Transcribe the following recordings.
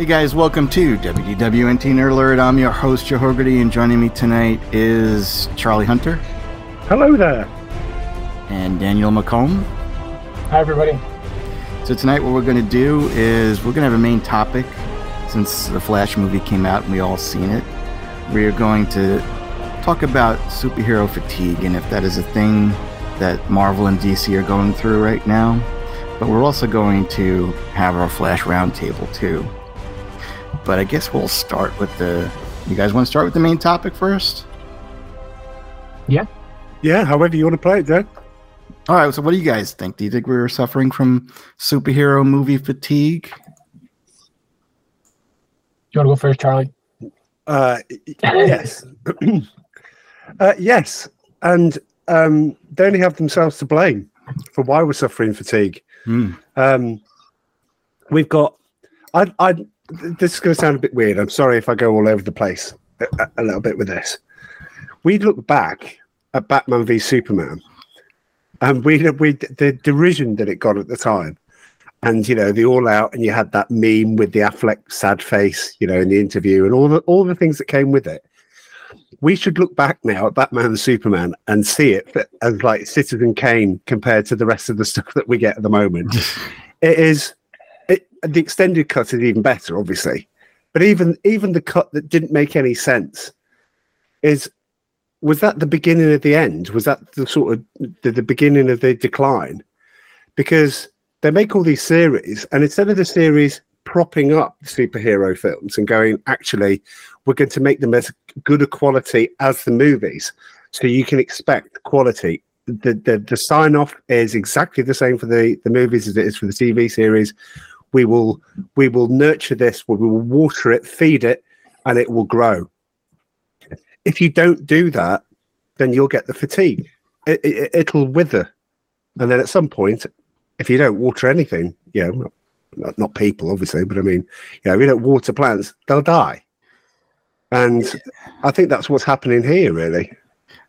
Hey guys, welcome to WDWNT Nerd Alert. I'm your host, Joe Hogarty, and joining me tonight is Charlie Hunter. Hello there. And Daniel McComb. Hi, everybody. So tonight what we're going to do is we're going to have a main topic since the Flash movie came out and we all seen it. We're going to talk about superhero fatigue and if that is a thing that Marvel and DC are going through right now. But we're also going to have our Flash roundtable too. But I guess we'll start with the. You guys want to start with the main topic first? Yeah. Yeah, however you want to play it, Dad. All right. So, what do you guys think? Do you think we're suffering from superhero movie fatigue? You want to go first, Charlie? Uh, yes. uh, yes. And um, they only have themselves to blame for why we're suffering fatigue. Hmm. Um, we've got. I, I. This is going to sound a bit weird. I'm sorry if I go all over the place a, a little bit with this. We look back at Batman v Superman, and we we the derision that it got at the time, and you know the all out, and you had that meme with the Affleck sad face, you know, in the interview, and all the all the things that came with it. We should look back now at Batman and Superman and see it as like Citizen Kane compared to the rest of the stuff that we get at the moment. it is it, the extended cut is even better, obviously, but even even the cut that didn't make any sense is was that the beginning of the end? Was that the sort of the, the beginning of the decline? Because they make all these series, and instead of the series propping up the superhero films and going, actually, we're going to make them as good a quality as the movies, so you can expect quality. The the, the sign off is exactly the same for the the movies as it is for the TV series. We will we will nurture this. We will water it, feed it, and it will grow if you don't do that, then you'll get the fatigue. It, it, it'll wither, and then at some point, if you don't water anything, you know, not, not people obviously, but I mean, you know, if you don't water plants, they'll die. And I think that's what's happening here, really.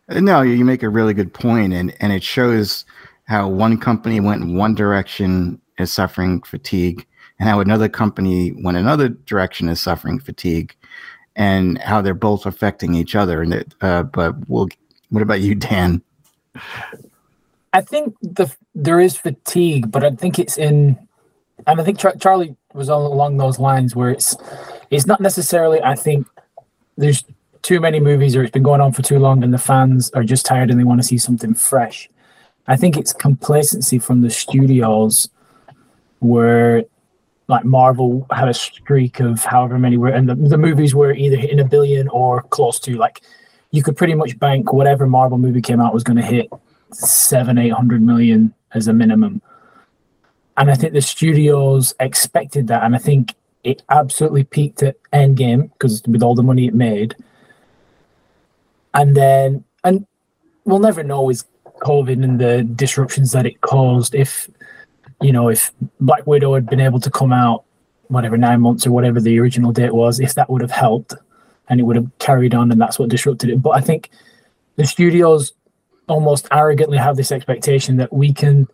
No, you make a really good point, and and it shows how one company went in one direction is suffering fatigue, and how another company went another direction is suffering fatigue and how they're both affecting each other. And it, uh, but we'll. What about you, Dan? I think the there is fatigue, but I think it's in, and I think Char- Charlie was all along those lines where it's it's not necessarily. I think there's too many movies or it's been going on for too long, and the fans are just tired and they want to see something fresh. I think it's complacency from the studios where like Marvel had a streak of however many were, and the, the movies were either hitting a billion or close to. Like, you could pretty much bank whatever Marvel movie came out was going to hit seven, eight hundred million as a minimum. And I think the studios expected that, and I think it absolutely peaked at Endgame because with all the money it made. And then, and we'll never know with COVID and the disruptions that it caused if you know, if Black Widow had been able to come out, whatever, nine months or whatever the original date was, if that would have helped and it would have carried on and that's what disrupted it. But I think the studios almost arrogantly have this expectation that we can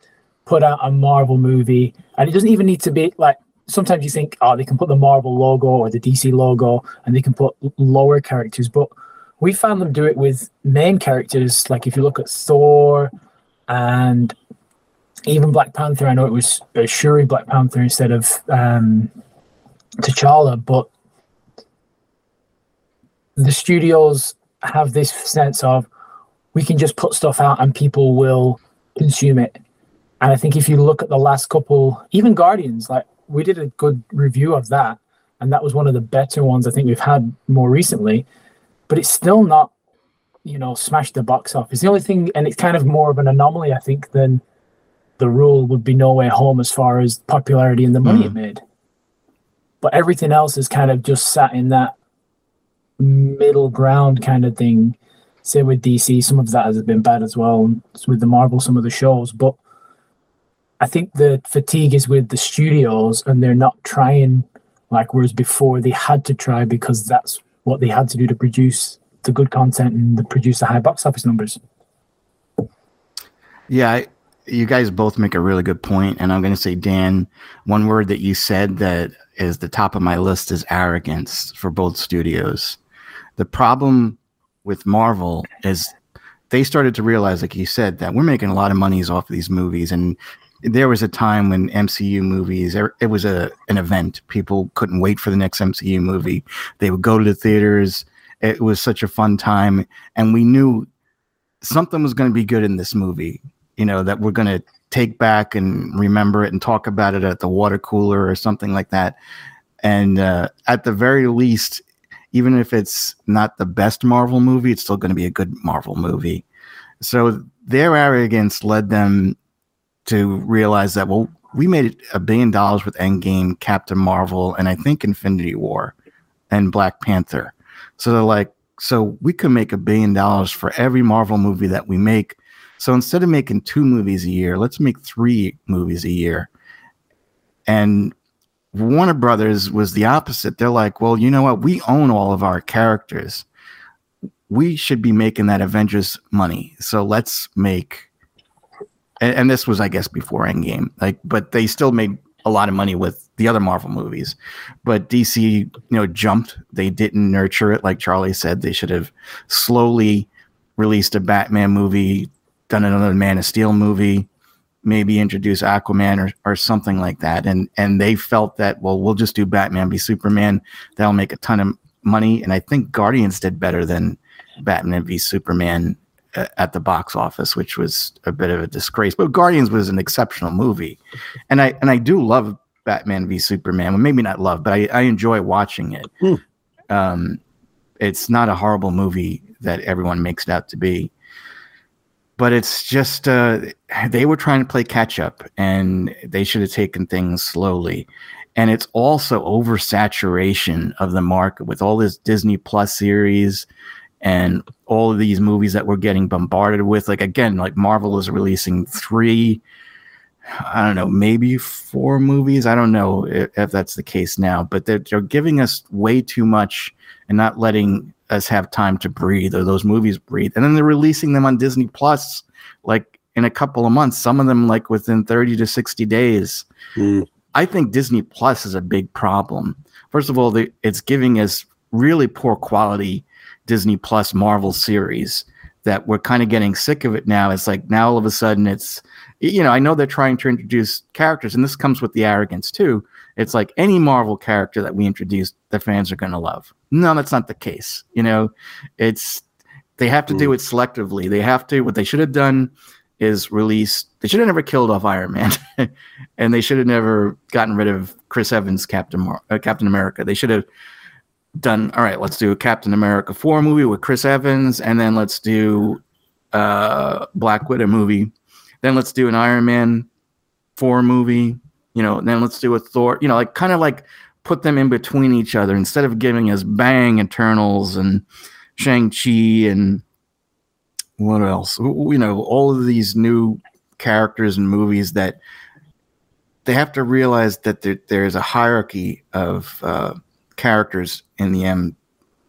put out a Marvel movie and it doesn't even need to be like sometimes you think, oh, they can put the Marvel logo or the DC logo and they can put lower characters, but we found them do it with main characters. Like if you look at Thor and even Black Panther, I know it was Shuri Black Panther instead of um, T'Challa, but the studios have this sense of we can just put stuff out and people will consume it. And I think if you look at the last couple, even Guardians, like we did a good review of that, and that was one of the better ones I think we've had more recently. But it's still not, you know, smashed the box office. The only thing, and it's kind of more of an anomaly, I think, than the rule would be no way home as far as popularity and the money mm. it made. But everything else is kind of just sat in that middle ground kind of thing. Say with DC, some of that has been bad as well. With the Marvel, some of the shows, but I think the fatigue is with the studios, and they're not trying like whereas before they had to try because that's what they had to do to produce the good content and to produce the high box office numbers. Yeah, I, you guys both make a really good point, and I'm going to say, Dan, one word that you said that is the top of my list is arrogance for both studios. The problem with Marvel is they started to realize, like you said, that we're making a lot of monies off of these movies. And there was a time when MCU movies, er, it was a an event. People couldn't wait for the next MCU movie. They would go to the theaters. It was such a fun time, and we knew something was going to be good in this movie. You know that we're going to take back and remember it and talk about it at the water cooler or something like that. And uh, at the very least, even if it's not the best Marvel movie, it's still going to be a good Marvel movie. So their arrogance led them to realize that, well, we made a billion dollars with Endgame, Captain Marvel, and I think Infinity War and Black Panther. So they're like, so we could make a billion dollars for every Marvel movie that we make. So instead of making two movies a year, let's make three movies a year. And Warner Brothers was the opposite. They're like, well, you know what? We own all of our characters. We should be making that Avengers money. So let's make. And, and this was, I guess, before Endgame. Like, but they still made a lot of money with the other Marvel movies. But DC, you know, jumped. They didn't nurture it, like Charlie said. They should have slowly released a Batman movie, done another Man of Steel movie, maybe introduce Aquaman or, or something like that. And and they felt that well, we'll just do Batman v Superman. That'll make a ton of money. And I think Guardians did better than Batman v Superman uh, at the box office, which was a bit of a disgrace. But Guardians was an exceptional movie, and I and I do love Batman v Superman. Well, maybe not love, but I, I enjoy watching it. Hmm. Um, it's not a horrible movie that everyone makes it out to be but it's just uh, they were trying to play catch up and they should have taken things slowly. And it's also oversaturation of the market with all this disney plus series and all of these movies that we're getting bombarded with. Like again like marvel is releasing three i don't know maybe four movies i don't know if, if that's the case now but they're, they're giving us way too much and not letting us have time to breathe or those movies breathe. And then they're releasing them on Disney Plus like in a couple of months, some of them like within 30 to 60 days. Mm. I think Disney Plus is a big problem. First of all, the, it's giving us really poor quality Disney Plus Marvel series that we're kind of getting sick of it now. It's like now all of a sudden it's, you know, I know they're trying to introduce characters, and this comes with the arrogance too. It's like any Marvel character that we introduce, the fans are going to love. No, that's not the case. You know, it's they have to do it selectively. They have to. What they should have done is release. They should have never killed off Iron Man, and they should have never gotten rid of Chris Evans, Captain Mar- uh, Captain America. They should have done. All right, let's do a Captain America four movie with Chris Evans, and then let's do uh, Black Widow movie. Then let's do an Iron Man four movie. You know, then let's do a Thor. You know, like kind of like put them in between each other instead of giving us bang Eternals and Shang Chi and what else? You know, all of these new characters and movies that they have to realize that there, there's a hierarchy of uh, characters in the M-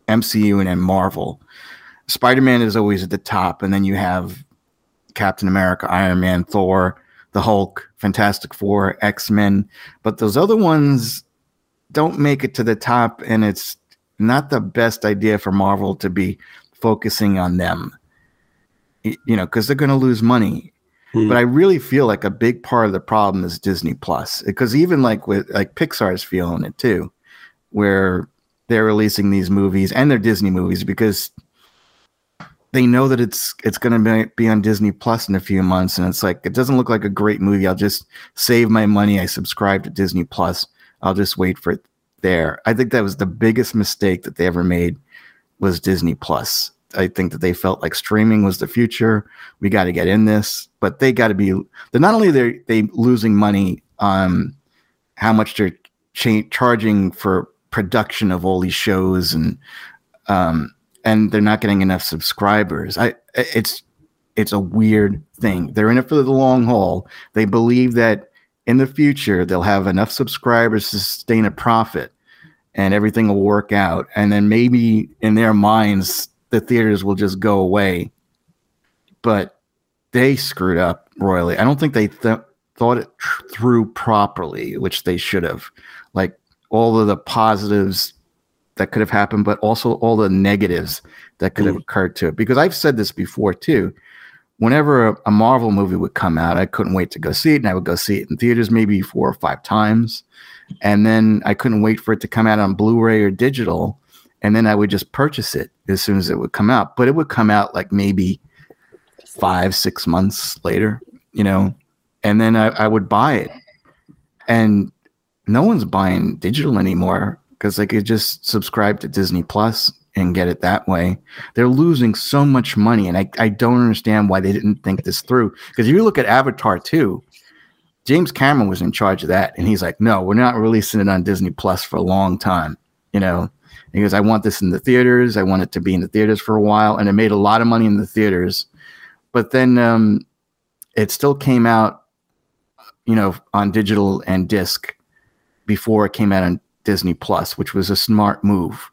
MCU and in Marvel. Spider Man is always at the top, and then you have Captain America, Iron Man, Thor, the Hulk, Fantastic Four, X Men. But those other ones don't make it to the top, and it's not the best idea for Marvel to be focusing on them. You know, because they're going to lose money. Hmm. But I really feel like a big part of the problem is Disney Plus, because even like with like Pixar's feeling it too, where they're releasing these movies and they're Disney movies because they know that it's it's going to be on Disney Plus in a few months, and it's like it doesn't look like a great movie. I'll just save my money. I subscribe to Disney Plus. I'll just wait for it there. I think that was the biggest mistake that they ever made was Disney Plus. I think that they felt like streaming was the future. We got to get in this, but they got to be. They're not only they they losing money on how much they're cha- charging for production of all these shows and um and they're not getting enough subscribers. I it's it's a weird thing. They're in it for the long haul. They believe that in the future they'll have enough subscribers to sustain a profit and everything will work out and then maybe in their minds the theaters will just go away but they screwed up royally i don't think they th- thought it tr- through properly which they should have like all of the positives that could have happened, but also all the negatives that could have Mm. occurred to it. Because I've said this before too. Whenever a, a Marvel movie would come out, I couldn't wait to go see it, and I would go see it in theaters maybe four or five times, and then I couldn't wait for it to come out on Blu-ray or digital, and then I would just purchase it as soon as it would come out. But it would come out like maybe five, six months later, you know, and then I, I would buy it, and no one's buying digital anymore because they could just subscribe to Disney Plus and get it that way. They're losing so much money, and I, I don't understand why they didn't think this through. Because if you look at Avatar 2, James Cameron was in charge of that, and he's like, no, we're not releasing it on Disney Plus for a long time. You know, he goes, I want this in the theaters. I want it to be in the theaters for a while, and it made a lot of money in the theaters. But then um, it still came out, you know, on digital and disc before it came out on Disney Plus, which was a smart move.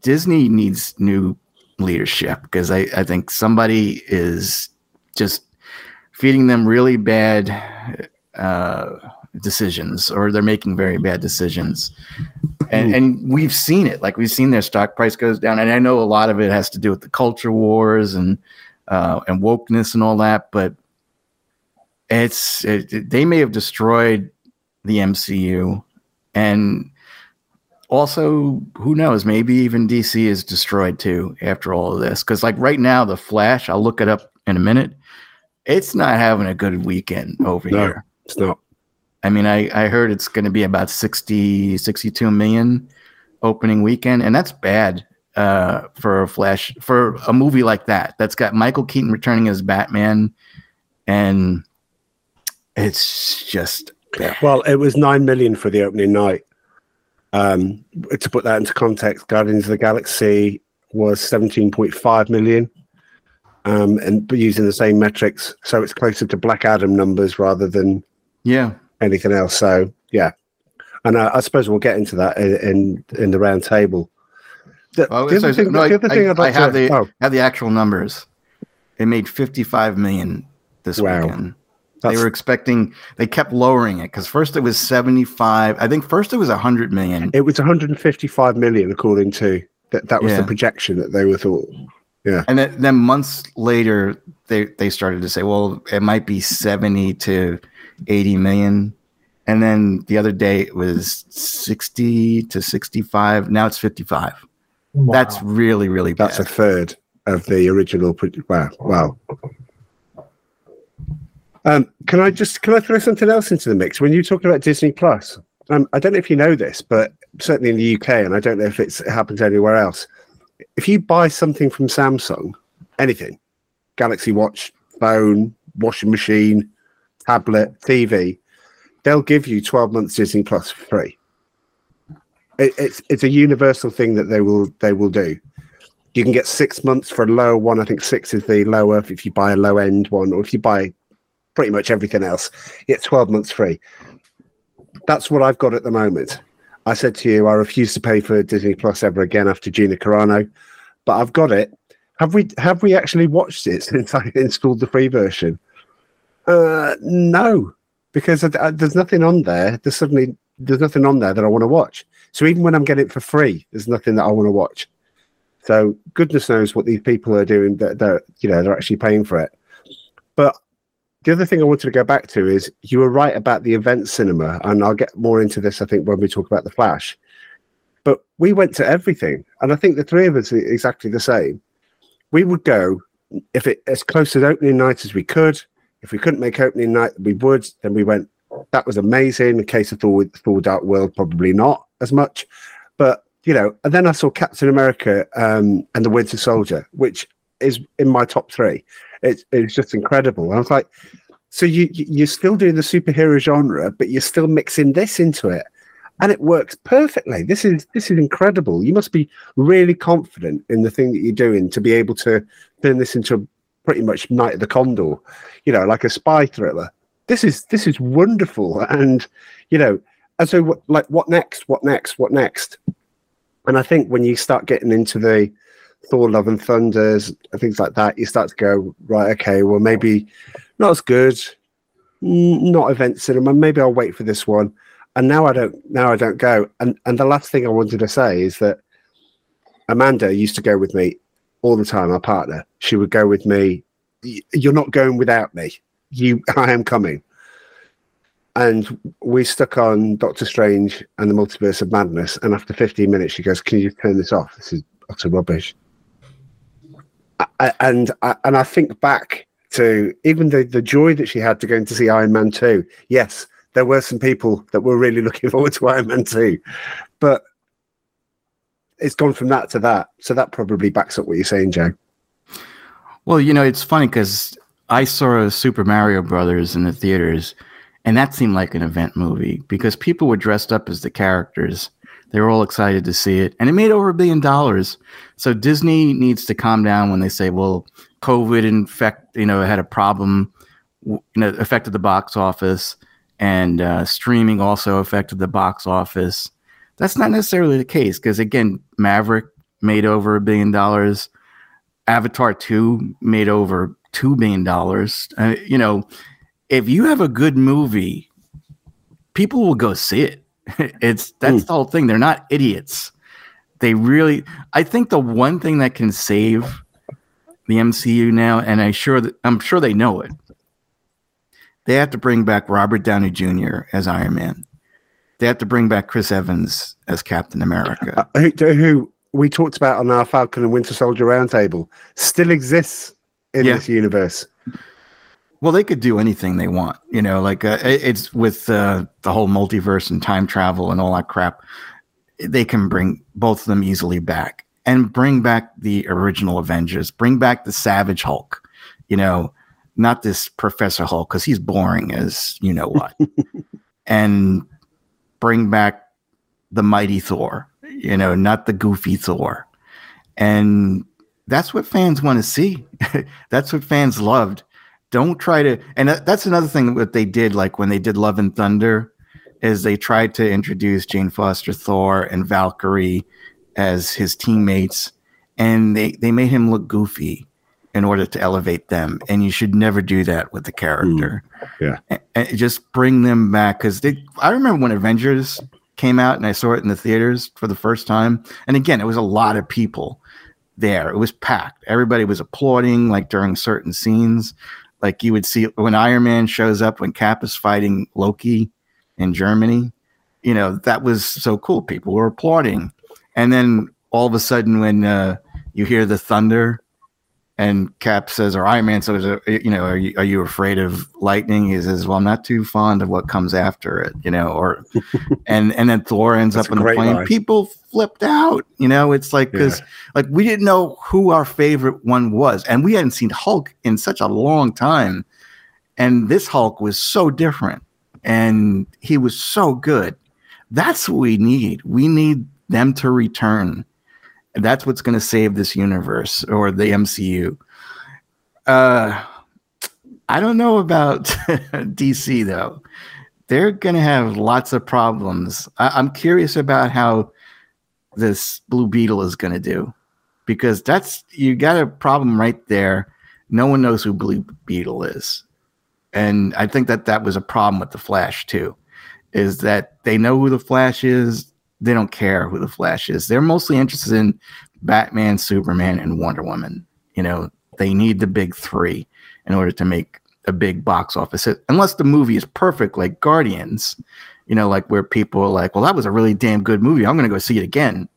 Disney needs new leadership because I, I think somebody is just feeding them really bad uh, decisions or they're making very bad decisions. And, and we've seen it. Like we've seen their stock price goes down. And I know a lot of it has to do with the culture wars and uh, and wokeness and all that, but it's it, they may have destroyed the MCU and also who knows maybe even DC is destroyed too after all of this cuz like right now the Flash I'll look it up in a minute it's not having a good weekend over No. here It's not. I mean I I heard it's going to be about 60 62 million opening weekend and that's bad uh for a Flash for a movie like that that's got Michael Keaton returning as Batman and it's just bad. Well, it was nine million for the opening night. Um, to put that into context, Guardians of the Galaxy was seventeen point five million, um, and using the same metrics, so it's closer to Black Adam numbers rather than yeah anything else. So yeah, and I, I suppose we'll get into that in in, in the round table. The, Well, the so- other thing, no, the other I, thing I, I'd like I have to, the oh, have the actual numbers. It made 55 million this Wow. weekend. They were expecting. They kept lowering it because first it was 75. I think first it was 100 million. it was 155 million according to that. That was Yeah. the projection that they were thought. Yeah and then, then months later, they they started to say, well, it might be 70 to 80 million. And then the other day it was 60 to 65. Now it's 55. Wow. That's really really bad. That's a third of the original. Wow, wow. Um, can I just can I throw something else into the mix? When you talk about Disney Plus, um, I don't know if you know this, but certainly in the UK, and I don't know if it's, it happens anywhere else. If you buy something from Samsung, anything, Galaxy Watch, phone, washing machine, tablet, TV, they'll give you twelve months Disney Plus for free. It, it's it's a universal thing that they will they will do you can get six months for a lower one. I think six is the lower if you buy a low end one, or if you buy pretty much everything else, get 12 months free. That's what I've got at the moment. I said to you, I refuse to pay for Disney Plus ever again after Gina Carano, but I've got it. Have we have we actually watched it since I installed the free version? Uh, no, because I, I- there's nothing on there. There's suddenly there's nothing on there that I want to watch. So even when I'm getting it for free, there's nothing that I want to watch. So goodness knows what these people are doing that they're you know they're actually paying for it. But the other thing I wanted to go back to is you were right about the event cinema, and I'll get more into this I think when we talk about the Flash. But we went to everything, and I think the three of us are exactly the same. We would go if it as close to opening night as we could. If we couldn't make opening night, we would. Then we went. That was amazing. In case of Thor, Thor Dark World, probably not as much, but you know. And then I saw Captain America um, and the Winter Soldier, which is in my top three. It's it's just incredible. I was like, so you you- you're still doing the superhero genre, but you're still mixing this into it, and it works perfectly. This is this is incredible. You must be really confident in the thing that you're doing to be able to turn this into pretty much Night of the Condor, you know, like a spy thriller. This is this is wonderful, and you know, and so what, like what next? What next? What next? And I think when you start getting into the Thor, Love and Thunders and things like that, you start to go right. Okay, well maybe not as good, not event cinema. Maybe I'll wait for this one. and now I don't now I don't go. And and the last thing I wanted to say is that Amanda used to go with me all the time. My partner, she would go with me. You're not going without me. You, I am coming. And we stuck on Doctor Strange and the Multiverse of Madness. And after 15 minutes, she goes, "Can you turn this off? This is utter rubbish." And I, and I think back to even the the joy that she had to going to see Iron Man two. Yes, there were some people that were really looking forward to Iron Man 2. But it's gone from that to that. So that probably backs up what you're saying, Joe. Well, you know, it's funny because I saw Super Mario Brothers in the theaters, and that seemed like an event movie because people were dressed up as the characters. They were all excited to see it, and it made over a billion dollars. So Disney needs to calm down when they say, "Well, COVID infect, you know, had a problem, you know, affected the box office." and uh, streaming also affected the box office. That's not necessarily the case because again, Maverick made over a billion dollars. Avatar 2 made over $2 billion. Uh, you know, if you have a good movie, people will go see it. it's that's mm. the whole thing. They're not idiots. They really I think the one thing that can save the MCU now, and I sure that I'm sure they know it, they have to bring back Robert Downey Jr. as Iron Man. They have to bring back Chris Evans as Captain America. Uh, who, who, we talked about on our Falcon and Winter Soldier roundtable still exists in yeah. this universe. Well, they could do anything they want, you know. Like uh, it's with uh, the whole multiverse and time travel and all that crap. They can bring both of them easily back and bring back the original Avengers. Bring back the Savage Hulk. You know, not this Professor Hulk because he's boring as you know what, and bring back the mighty Thor, you know, not the goofy Thor, and that's what fans want to see. that's what fans loved. Don't try to, and that's another thing that they did, like when they did Love and Thunder, is they tried to introduce Jane Foster Thor and Valkyrie as his teammates, and they they made him look goofy in order to elevate them and you should never do that with the character. Mm, yeah. And, and, just bring them back because they i remember when avengers came out and i saw it in the theaters for the first time and again it was a lot of people there. It was packed. Everybody was applauding like during certain scenes like you would see when iron man shows up when cap is fighting loki in germany you know that was so cool. People were applauding. And then all of a sudden when uh, you hear the thunder and Cap says, or Iron Man says, you know, are you, are you afraid of lightning? He says, well, I'm not too fond of what comes after it, you know, or, and, and then Thor ends That's up in the plane. Line. People flipped out, you know, it's like, cause yeah. like we didn't know who our favorite one was. And we hadn't seen Hulk in such a long time. And this Hulk was so different and he was so good. That's what we need. We need them to return that's what's going to save this universe or the MCU. Uh, I don't know about DC though. They're going to have lots of problems. I- am curious about how this Blue Beetle is going to do because that's you got a problem right there. No one knows who Blue Beetle is, and I think that that was a problem with the Flash too. Is that they know who the Flash is, they don't care who the Flash is. They're mostly interested in Batman, Superman, and Wonder Woman. You know, they need the big three in order to make a big box office hit. Unless the movie is perfect, like Guardians, you know, like where people are like, "Well, that was a really damn good movie. I'm going to go see it again."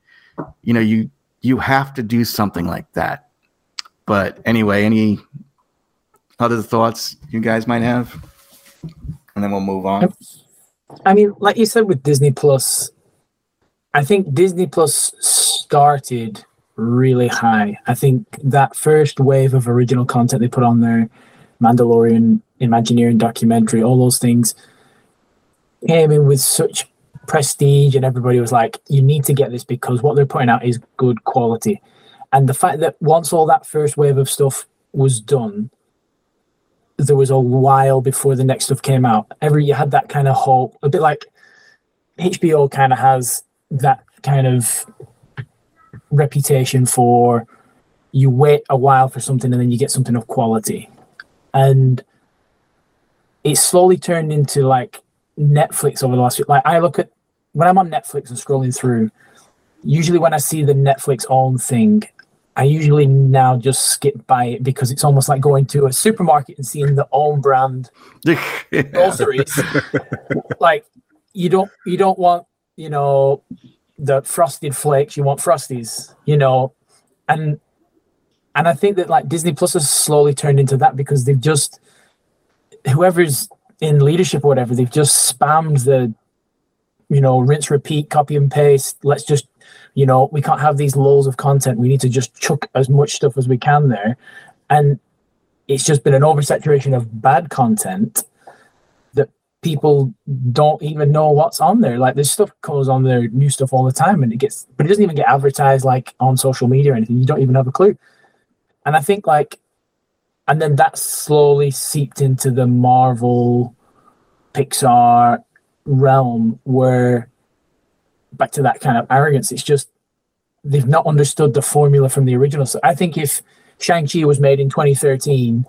You know, you you have to do something like that. But anyway, any other thoughts you guys might have, and then we'll move on. I mean, like you said with Disney Plus, I think Disney Plus started really high. I think that first wave of original content they put on there, Mandalorian, Imagineering documentary, all those things came in with such prestige, and everybody was like, you need to get this because what they're putting out is good quality. And the fact that once all that first wave of stuff was done, there was a while before the next stuff came out. Every you had that kind of hope, a bit like HBO kind of has that kind of reputation for you wait a while for something and then you get something of quality. And it slowly turned into like Netflix over the last few. Like I look at when I'm on Netflix and scrolling through. Usually, when I see the Netflix own thing, I usually now just skip by it because it's almost like going to a supermarket and seeing the own brand groceries. like you don't you don't want you know the frosted flakes. You want frosties. You know, and and I think that like Disney Plus has slowly turned into that because they've just whoever's in leadership or whatever, they've just spammed the you know rinse, repeat, copy and paste. Let's just you know we can't have these loads of content. We need to just chuck as much stuff as we can there, and it's just been an oversaturation of bad content people don't even know what's on there. Like this stuff goes on there, new stuff all the time, and it gets, but it doesn't even get advertised like on social media or anything. You don't even have a clue. And I think like, and then that slowly seeped into the Marvel, Pixar realm where back to that kind of arrogance. It's just they've not understood the formula from the original. So I think if Shang-Chi was made in 2013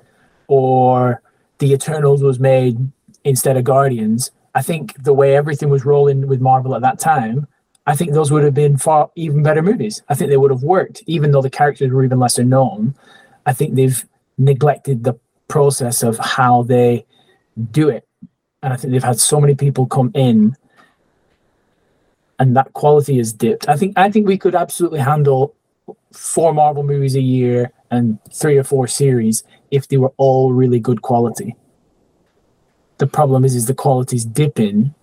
or The Eternals was made instead of Guardians, I think the way everything was rolling with Marvel at that time, I think those would have been far even better movies. I think they would have worked, even though the characters were even lesser known. I think they've neglected the process of how they do it. And I think they've had so many people come in and that quality is dipped. I think I think we could absolutely handle four Marvel movies a year and three or four series if they were all really good quality. The problem is is the quality's dipping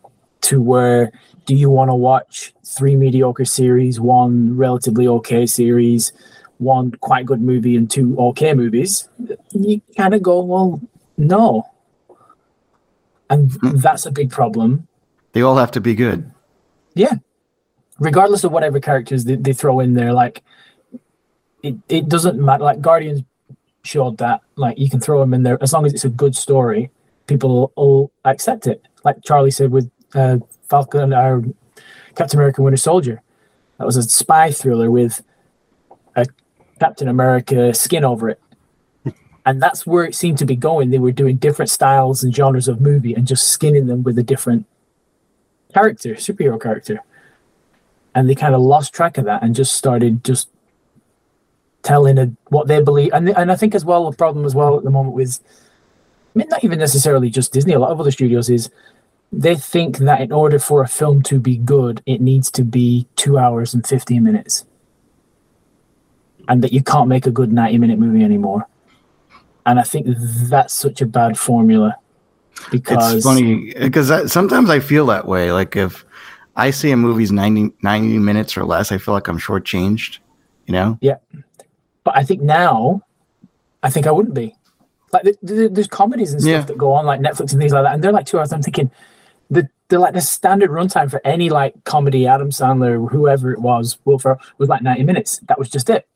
to where do you want to watch three mediocre series, one relatively okay series, one quite good movie, and two okay movies? You kind of go, well, no. And Mm. that's a big problem. They all have to be good. Yeah. Regardless of whatever characters they, they throw in there, like it, it doesn't matter. Like Guardians showed that, like you can throw them in there as long as it's a good story, people will, will accept it. Like Charlie said with uh, Falcon or Captain America Winter Soldier. That was a spy thriller with a Captain America skin over it. And that's where it seemed to be going. They were doing different styles and genres of movie and just skinning them with a different character, superhero character. And they kind of lost track of that and just started just telling a, what they believe. And, and I think as well, the problem as well at the moment with, not even necessarily just Disney, a lot of other studios is they think that in order for a film to be good, it needs to be two hours and 15 minutes. And that you can't make a good 90 minute movie anymore. And I think that's such a bad formula because It's funny because sometimes I feel that way. Like if I see a movie's 90, 90 minutes or less, I feel like I'm shortchanged. You know? Yeah, but I think now, I think I wouldn't be. Like th- th- there's comedies and stuff Yeah. that go on like Netflix and things like that, and they're like two hours. I'm thinking, the they're like the standard runtime for any like comedy. Adam Sandler, whoever it was, Will Ferrell was like 90 minutes. That was just it.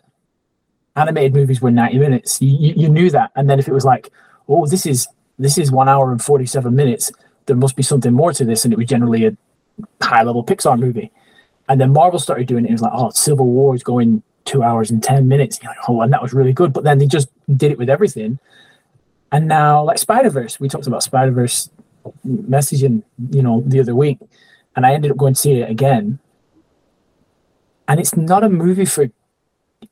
Animated movies were 90 minutes. You, you, you knew that, and then if it was like, oh, this is this is one hour and 47 minutes, there must be something more to this, and it was generally a high level Pixar movie. And then Marvel started doing it. It was like, oh, Civil War is going two hours and 10 minutes. You're like, oh, and that was really good. But then they just did it with everything. And now, like Spider Verse, we talked about Spider Verse messaging, you know, the other week. And I ended up going to see it again. And it's not a movie for,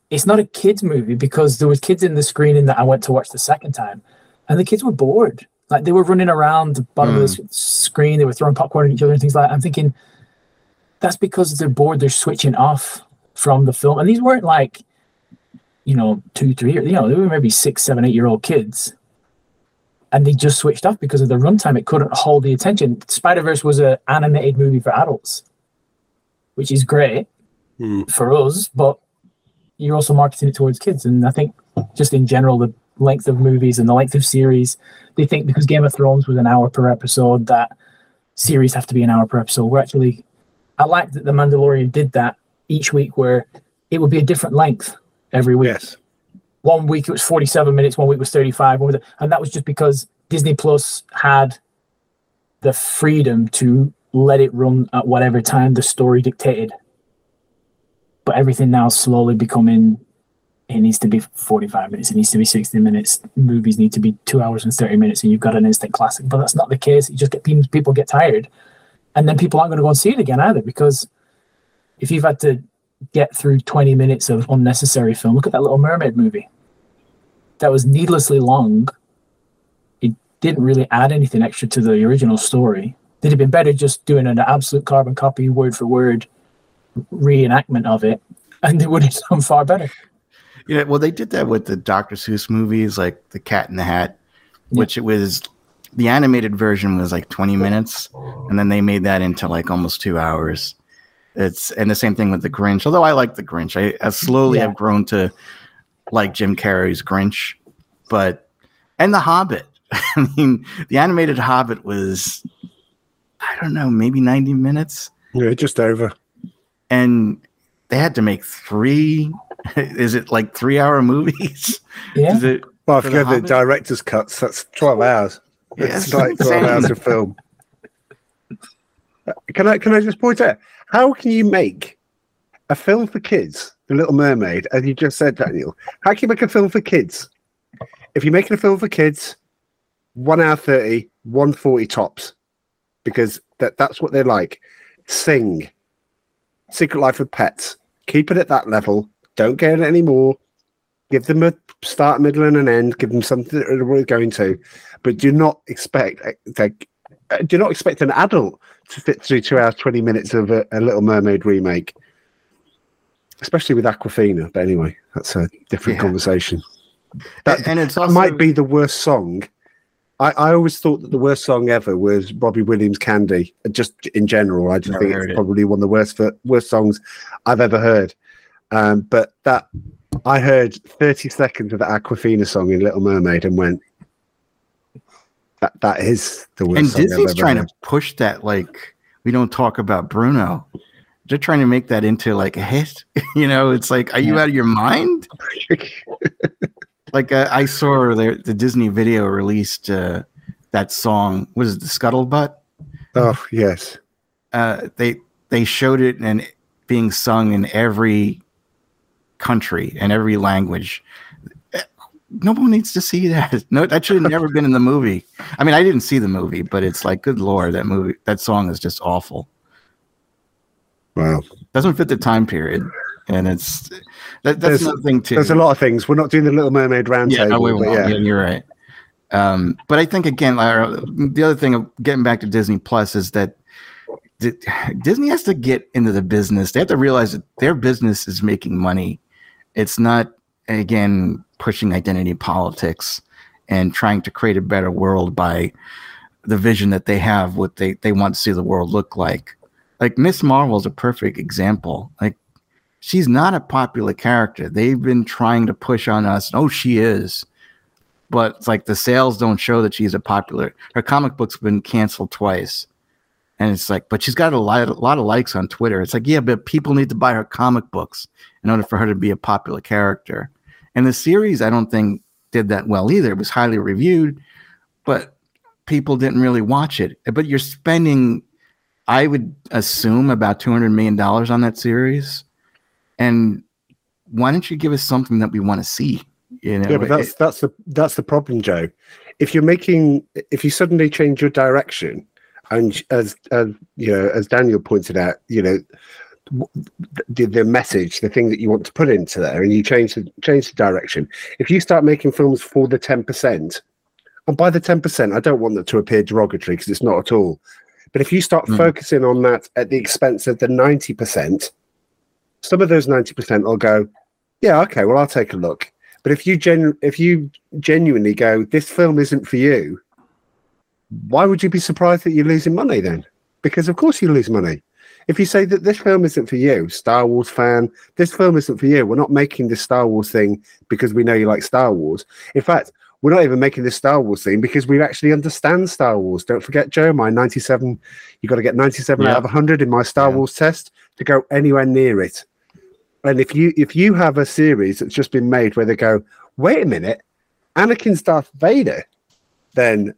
it's not a kids movie because there was kids in the screening that I went to watch the second time. And the kids were bored. Like they were running around the bottom of the hmm. screen. They were throwing popcorn at each other and things like that. I'm thinking, that's because they're bored. They're switching off from the film. And these weren't like, you know, two, three, you know, they were maybe six, seven, eight year old kids. And they just switched off because of the runtime. It couldn't hold the attention. Spider Verse was an animated movie for adults, which is great Hmm. for us, but you're also marketing it towards kids. And I think just in general, the length of movies and the length of series, they think because Game of Thrones was an hour per episode, that series have to be an hour per episode. We're actually, I like that The Mandalorian did that each week where it would be a different length every week. Yes. One week it was 47 minutes, one week was 35, one week- and that was just because Disney Plus had the freedom to let it run at whatever time the story dictated. But everything now slowly becoming it needs to be 45 minutes, it needs to be 60 minutes. Movies need to be two hours and 30 minutes, and you've got an instant classic. But that's not the case. You just get people get tired, and then people aren't going to go and see it again either. Because if you've had to get through 20 minutes of unnecessary film, look at that Little Mermaid movie. That was needlessly long. It didn't really add anything extra to the original story. They'd have been better just doing an absolute carbon copy, word for word reenactment of it, and it would have done far better. Yeah, well, they did that with the Dr. Seuss movies, like The Cat in the Hat, which it was the animated version was like 20 minutes, and then they made that into like almost two hours. It's and the same thing with the Grinch. Although I like the Grinch, I, I slowly Yeah. have grown to like Jim Carrey's Grinch, but and the Hobbit. I mean, the animated Hobbit was I don't know, maybe 90 minutes Yeah, just over. and they had to make three is it like three hour movies Yeah. is it Well, if you The the director's cuts, that's 12 hours. Yeah, it's it's like 12 insane. hours of film. Can I can I just point out how can you make a film for kids, The Little Mermaid, as you just said, Daniel? How can you make a film for kids? If you're making a film for kids, one hour 30, 140 tops, because that, that's what they like. Sing, Secret Life of Pets, keep it at that level. Don't get it anymore. Give them a start, middle, and an end. Give them something that they're going to, but do not expect like, do not expect an adult to fit through two hours twenty minutes of a, a Little Mermaid remake, especially with Awkwafina. But anyway, that's a different Yeah. conversation. That, and it's that also might be the worst song. I, I always thought that the worst song ever was Robbie Williams' "Candy." Just in general, I just Never think it's it. probably one of the worst worst songs I've ever heard. Um, but that I heard thirty seconds of the Awkwafina song in Little Mermaid and went, "That that is the worst." and disney's trying heard. to push that like we don't talk about bruno they're trying to make that into like a hit you know it's like are you out of your mind like uh, i saw the, the disney video released uh, that song was it the scuttlebutt oh yes, uh, they they showed it and being sung in every country and every language. No one needs to see that. No, that should have never been in the movie. I mean, I didn't see the movie, but it's like, good lord, that movie, that song is just awful. wow. Doesn't fit the time period, and it's that, that's There's- another thing too. There's a lot of things. We're not doing the Little Mermaid roundtable. yeah, no, we won't. yeah, yeah, you're right. Um, but I think again, Lara, the other thing of getting back to Disney Plus is that Di- Disney has to get into the business. They have to realize that their business is making money. It's not again pushing identity politics and trying to create a better world by the vision that they have, what they they want to see the world look like. Like Miss Marvel is a perfect example. Like she's not a popular character. They've been trying to push on us. Oh, she is. But it's like the sales don't show that she's a popular. Her comic book's been canceled twice. And it's like, but she's got a lot, a lot of likes on Twitter. It's like, yeah, but people need to buy her comic books in order for her to be a popular character. And the series, I don't think did that well either. It was highly reviewed, but people didn't really watch it. But you're spending, I would assume, about two hundred million dollars on that series. And why don't you give us something that we want to see? You know, yeah, but that's that's the that's the problem, Joe. If you're making, if you suddenly change your direction, and as as you know, as Daniel pointed out, you know, the, the message, the thing that you want to put into there, and you change the change the direction. If you start making films for the ten percent, and by the ten percent, I don't want that to appear derogatory because it's not at all. But if you start Mm. focusing on that at the expense of the ninety percent, some of those ninety percent will go, yeah, okay, well, I'll take a look. But if you gen if you genuinely go, this film isn't for you, why would you be surprised that you're losing money then? Because of course you lose money. If you say that this film isn't for you, Star Wars fan, this film isn't for you. We're not making this Star Wars thing because we know you like Star Wars. In fact, we're not even making this Star Wars thing because we actually understand Star Wars. Don't forget, Joe, my 97, you got to get 97 Yeah. out of 100 in my Star Yeah. Wars test to go anywhere near it. And if you if you have a series that's just been made where they go, wait a minute, Anakin's Darth Vader, then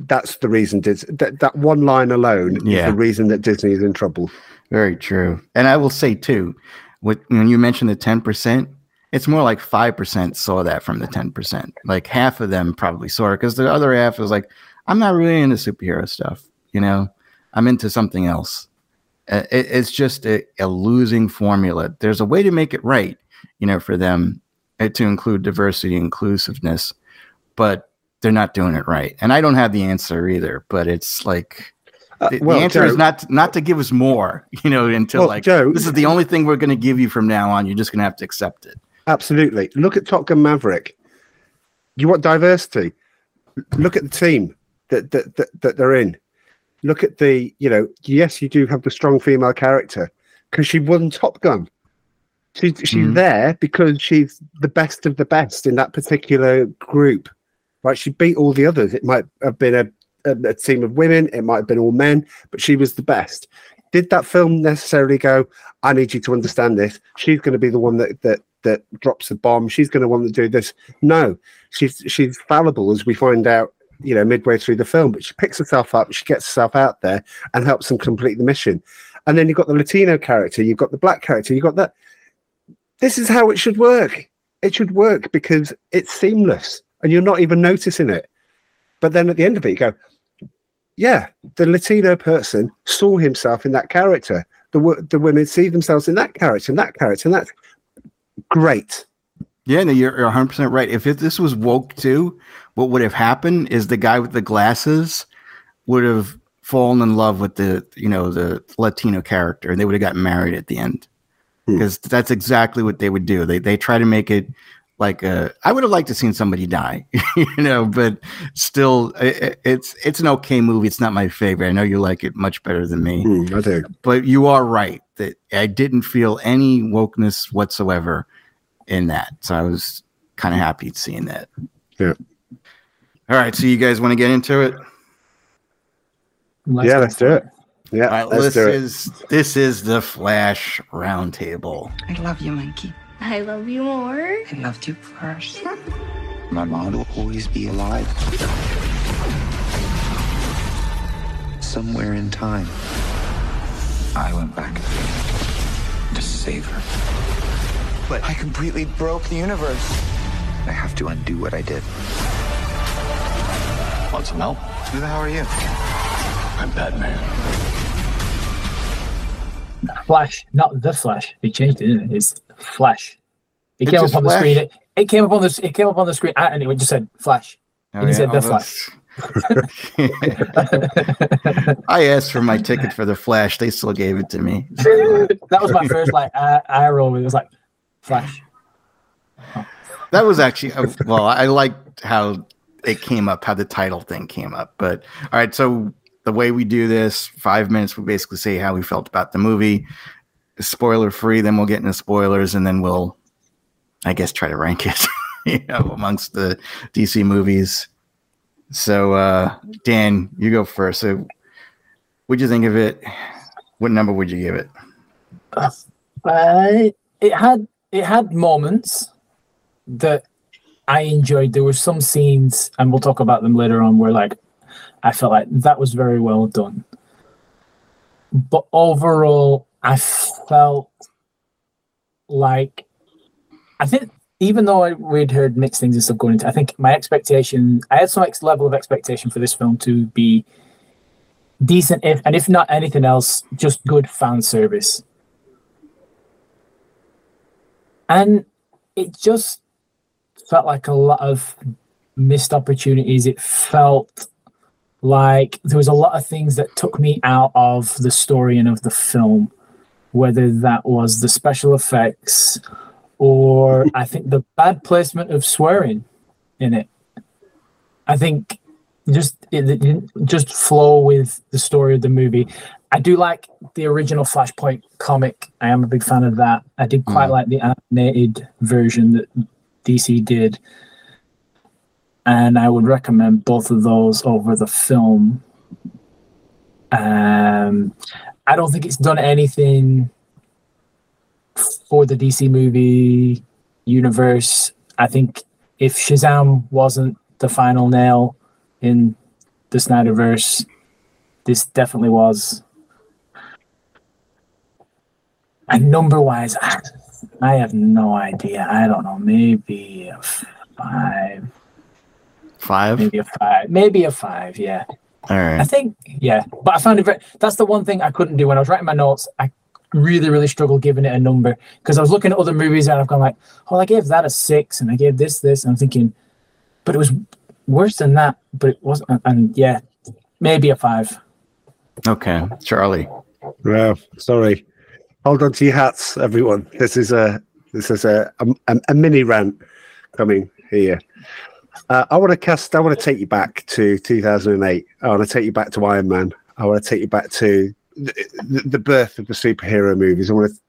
that's the reason. Dis- that that one line alone Yeah. is the reason that Disney is in trouble. Very true. And I will say too, what when you mentioned the ten percent, it's more like 5% saw that from the 10%. Like half of them probably saw it because the other half was like, I'm not really into superhero stuff. You know, I'm into something else. Uh, it, it's just a, a, losing formula. There's a way to make it right, you know, for them uh, to include diversity, inclusiveness, but they're not doing it right. And I don't have the answer either, but it's like, uh, the, well, the, answer Joe, is not not to give us more, you know, until well, like Joe, this is the only thing we're going to give you from now on. You're just going to have to accept it. Absolutely. Look at Top Gun Maverick. You want diversity. Look at the team that that that, that they're in. Look at the, you know, yes, you do have the strong female character because she won Top Gun. She's she's mm. there because she's the best of the best in that particular group. Right? She beat all the others. It might have been a, a, a team of women, it might have been all men, but she was the best. Did that film necessarily go, I need you to understand this? She's going to be the one that that that drops the bomb. She's going to want to do this. No, she's she's fallible, as we find out, you know, midway through the film. But she picks herself up, she gets herself out there, and helps them complete the mission. And then you've got the Latino character, you've got the black character, you've got that. This is how it should work. It should work because it's seamless, and you're not even noticing it. But then at the end of it, you go, yeah, the Latino person saw himself in that character. The the women see themselves in that character and that character, and that's great. Yeah, no, you're 100 percent right. If it, this was woke too, what would have happened is the guy with the glasses would have fallen in love with the you know the Latino character, and they would have gotten married at the end because hmm. that's exactly what they would do. They they try to make it like a, I would have liked to seen somebody die, you know, but still, it, it's it's an okay movie. It's not my favorite. I know you like it much better than me. Mm, I think, but you are right that I didn't feel any wokeness whatsoever in that. So I was kind of happy seeing that. Yeah. All right. So you guys want to get into it? Let's yeah, let's do it. Yeah, right, let's this is it. this is the Flash Roundtable. I love you, Monkey. I love you more. I loved you first. My mom will always be alive. Somewhere in time, I went back to save her. But I completely broke the universe. I have to undo what I did. Want some help? Who the hell are you? I'm Batman. Flash, not the Flash. They changed it. It? It's Flash. It it's came up on Flash. the screen. It, it, came up on the. It came up on the screen, and it just said Flash. Oh, and yeah? said the oh, Flash. I asked for my ticket for the Flash. They still gave it to me. that was my first like eye roll. It was like Flash. Oh. That was actually uh, well. I liked how it came up, how the title thing came up. But all right, so the way we do this, five minutes, we basically say how we felt about the movie, spoiler free. Then we'll get into spoilers, and then we'll, I guess, try to rank it, you know, amongst the DC movies. So, uh, Dan, you go first. So, what'd you think of it? What number would you give it? Uh, it had it had moments that I enjoyed. There were some scenes, and we'll talk about them later on, where like I felt like that was very well done. But overall, I felt like I think even though we'd heard mixed things and stuff going into, I think my expectation, I had some ex- level of expectation for this film to be decent, if and if not anything else, just good fan service. And it just felt like a lot of missed opportunities. It felt like there was a lot of things that took me out of the story and of the film, whether that was the special effects or I think the bad placement of swearing in it. I think just it, it just flow with the story of the movie. I do like the original Flashpoint comic. I am a big fan of that. I did quite mm. like the animated version that DC did. And I would recommend both of those over the film. Um, I don't think it's done anything for the DC movie universe. I think if Shazam wasn't the final nail in the Snyderverse, this definitely was. And number wise, I have no idea. I don't know. Maybe a five. Five. Maybe a five. Maybe a five. Yeah. All I think. Yeah. But I found it very. That's the one thing I couldn't do when I was writing my notes. I really, really struggled giving it a number because I was looking at other movies and I've gone like, oh, I gave that a six and I gave this this. And I'm thinking, but it was worse than that. But it wasn't. And yeah, maybe a five. Okay. Charlie. Well, sorry. Hold on to your hats, everyone. This is a this is a a, a mini rant coming here. Uh, I want to cast. I want to take you back to 2008. I want to take you back to Iron Man. I want to take you back to the, the, birth of the superhero movies. I want to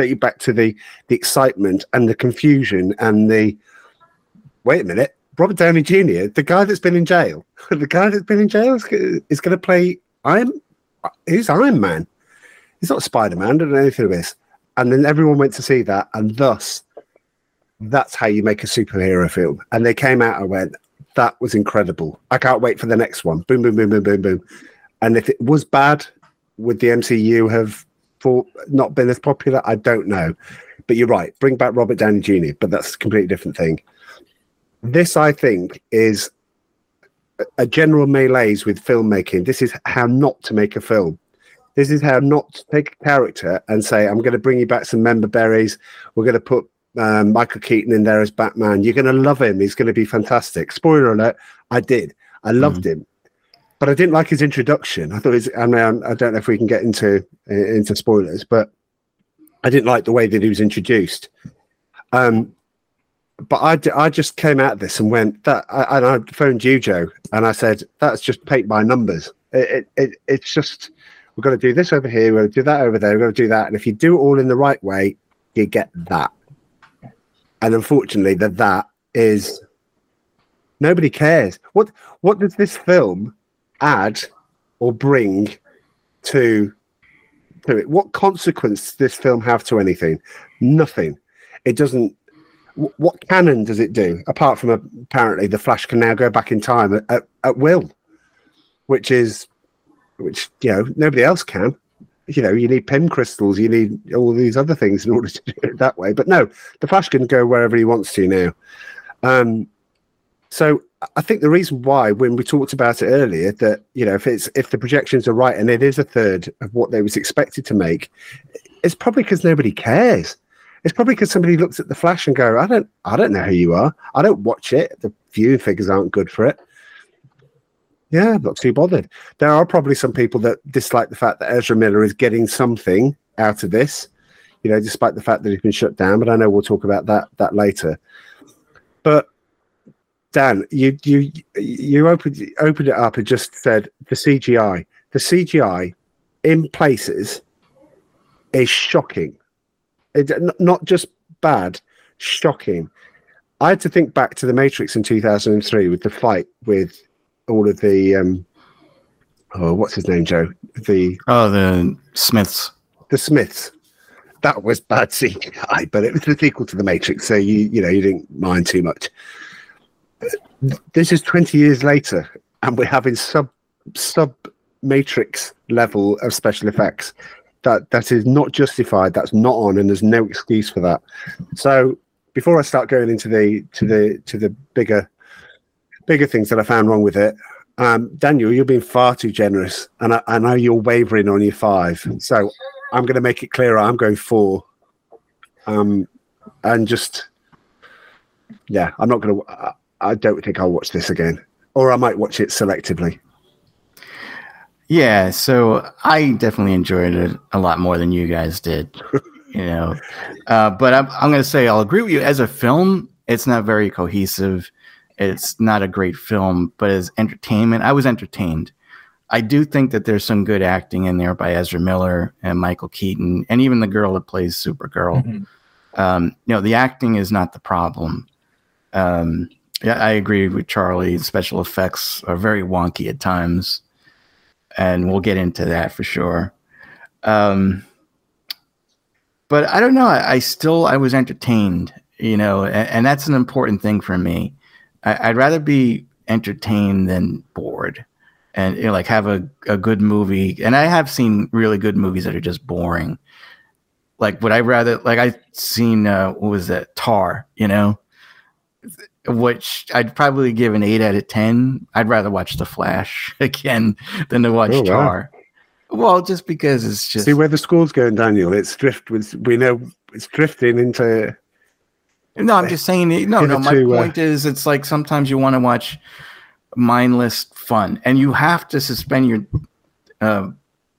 take you back to the the excitement and the confusion and the. Wait a minute, Robert Downey Jr., the guy that's been in jail, the guy that's been in jail is, is going to play Iron. Who's Iron Man? He's not Spider Man. Don't know anything of this. And then everyone went to see that, and thus, that's how you make a superhero film. And they came out and went, "That was incredible. I can't wait for the next one." Boom, boom, boom, boom, boom, boom. And if it was bad, would the MCU have for not been as popular? I don't know. But you're right. Bring back Robert Downey Jr. But that's a completely different thing. This, I think, is a- general malaise with filmmaking. This is how not to make a film. This is how not to take a character and say, I'm going to bring you back some member berries. We're going to put um, Michael Keaton in there as Batman. You're going to love him. He's going to be fantastic. Spoiler alert, I did. I loved him. But I didn't like his introduction. I thought his, I mean, I don't know if we can get into into spoilers, but I didn't like the way that he was introduced. Um, but I, d- I just came out of this and went that, I, and I phoned you, Joe, and I said that's just paint by numbers. It, it, it it's just we've got to do this over here, we're going to do that over there, we're going to do that, and if you do it all in the right way, you get that. And unfortunately, that that is nobody cares. What what does this film add or bring to to it? What consequence does this film have to anything? Nothing. It doesn't. What canon does it do apart from apparently the Flash can now go back in time at, at, at will, which is which you know nobody else can. You know, you need pin crystals, you need all these other things in order to do it that way. But no, the Flash can go wherever he wants to now. Um, so I think the reason why, when we talked about it earlier, that you know, if it's if the projections are right and it is a third of what they was expected to make, it's probably because nobody cares. It's probably because somebody looks at the Flash and go, I don't, I don't know who you are. I don't watch it. The viewing figures aren't good for it. Yeah, not too bothered. There are probably some people that dislike the fact that Ezra Miller is getting something out of this, you know, despite the fact that he's been shut down. But I know we'll talk about that that later. But Dan, you you you opened opened it up and just said the CGI. The CGI in places is shocking. It, not just bad, shocking. I had to think back to the Matrix in 2003 with the fight with all of the um oh what's his name Joe the Oh, the Smiths. the Smiths. That was bad CGI, but it was the sequel to the Matrix, so you you know you didn't mind too much. This is 20 years later, and we're having sub sub Matrix level of special effects. That that is not justified. That's not on, and there's no excuse for that. So before I start going into the to the to the bigger bigger things that I found wrong with it, um, Daniel, you're being far too generous, and I, I know you're wavering on your five. So I'm going to make it clearer. I'm going four, um, and just yeah, I'm not going to. I, I don't think I'll watch this again, or I might watch it selectively. Yeah, so I definitely enjoyed it a lot more than you guys did, you know. Uh, but I'm, I'm going to say I'll agree with you. As a film, it's not very cohesive. It's not a great film, but as entertainment, I was entertained. I do think that there's some good acting in there by Ezra Miller and Michael Keaton, and even the girl that plays Supergirl. Mhm. Um, you know, the acting is not the problem. Um, yeah, I agree with Charlie. Special effects are very wonky at times and we'll get into that for sure. Um, but I don't know. I, I still I was entertained, you know, and, and that's an important thing for me. I, I'd rather be entertained than bored, and you know, like have a, a good movie. And I have seen really good movies that are just boring. Like, would I rather like I seen uh, what was that Tar? You know, which I'd probably give an eight out of ten. I'd rather watch The Flash again than to watch Oh, wow. Tar. Well, just because it's just See where the school's going, Daniel. It's drift. With, we know it's drifting into. No, I'm just saying. No, no. My Hitherto, uh, point is, it's like sometimes you want to watch mindless fun, and you have to suspend your uh,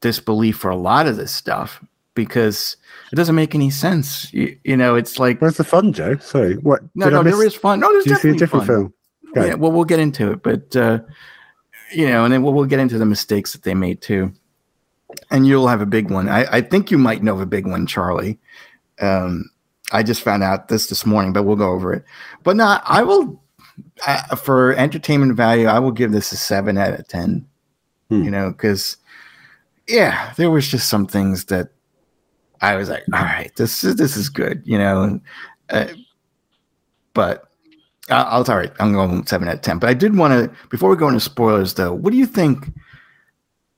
disbelief for a lot of this stuff because it doesn't make any sense. You, you know, it's like Where's the fun, Joe? Sorry, what? no, no. There is fun. No, there's Did you see a definitely different fun. film? Okay. Yeah, well, we'll get into it, but uh, you know, and then we'll, we'll get into the mistakes that they made too. And you'll have a big one. I, I think you might know of a big one, Charlie. Um, I just found out this this morning, but we'll go over it. But no, I will uh, for entertainment value. I will give this a seven out of ten. Hmm. You know, because yeah, there was just some things that I was like, all right, this is this is good. You know, and, uh, but I- I'll all right. I'm going seven out of ten. But I did want to before we go into spoilers, though. What do you think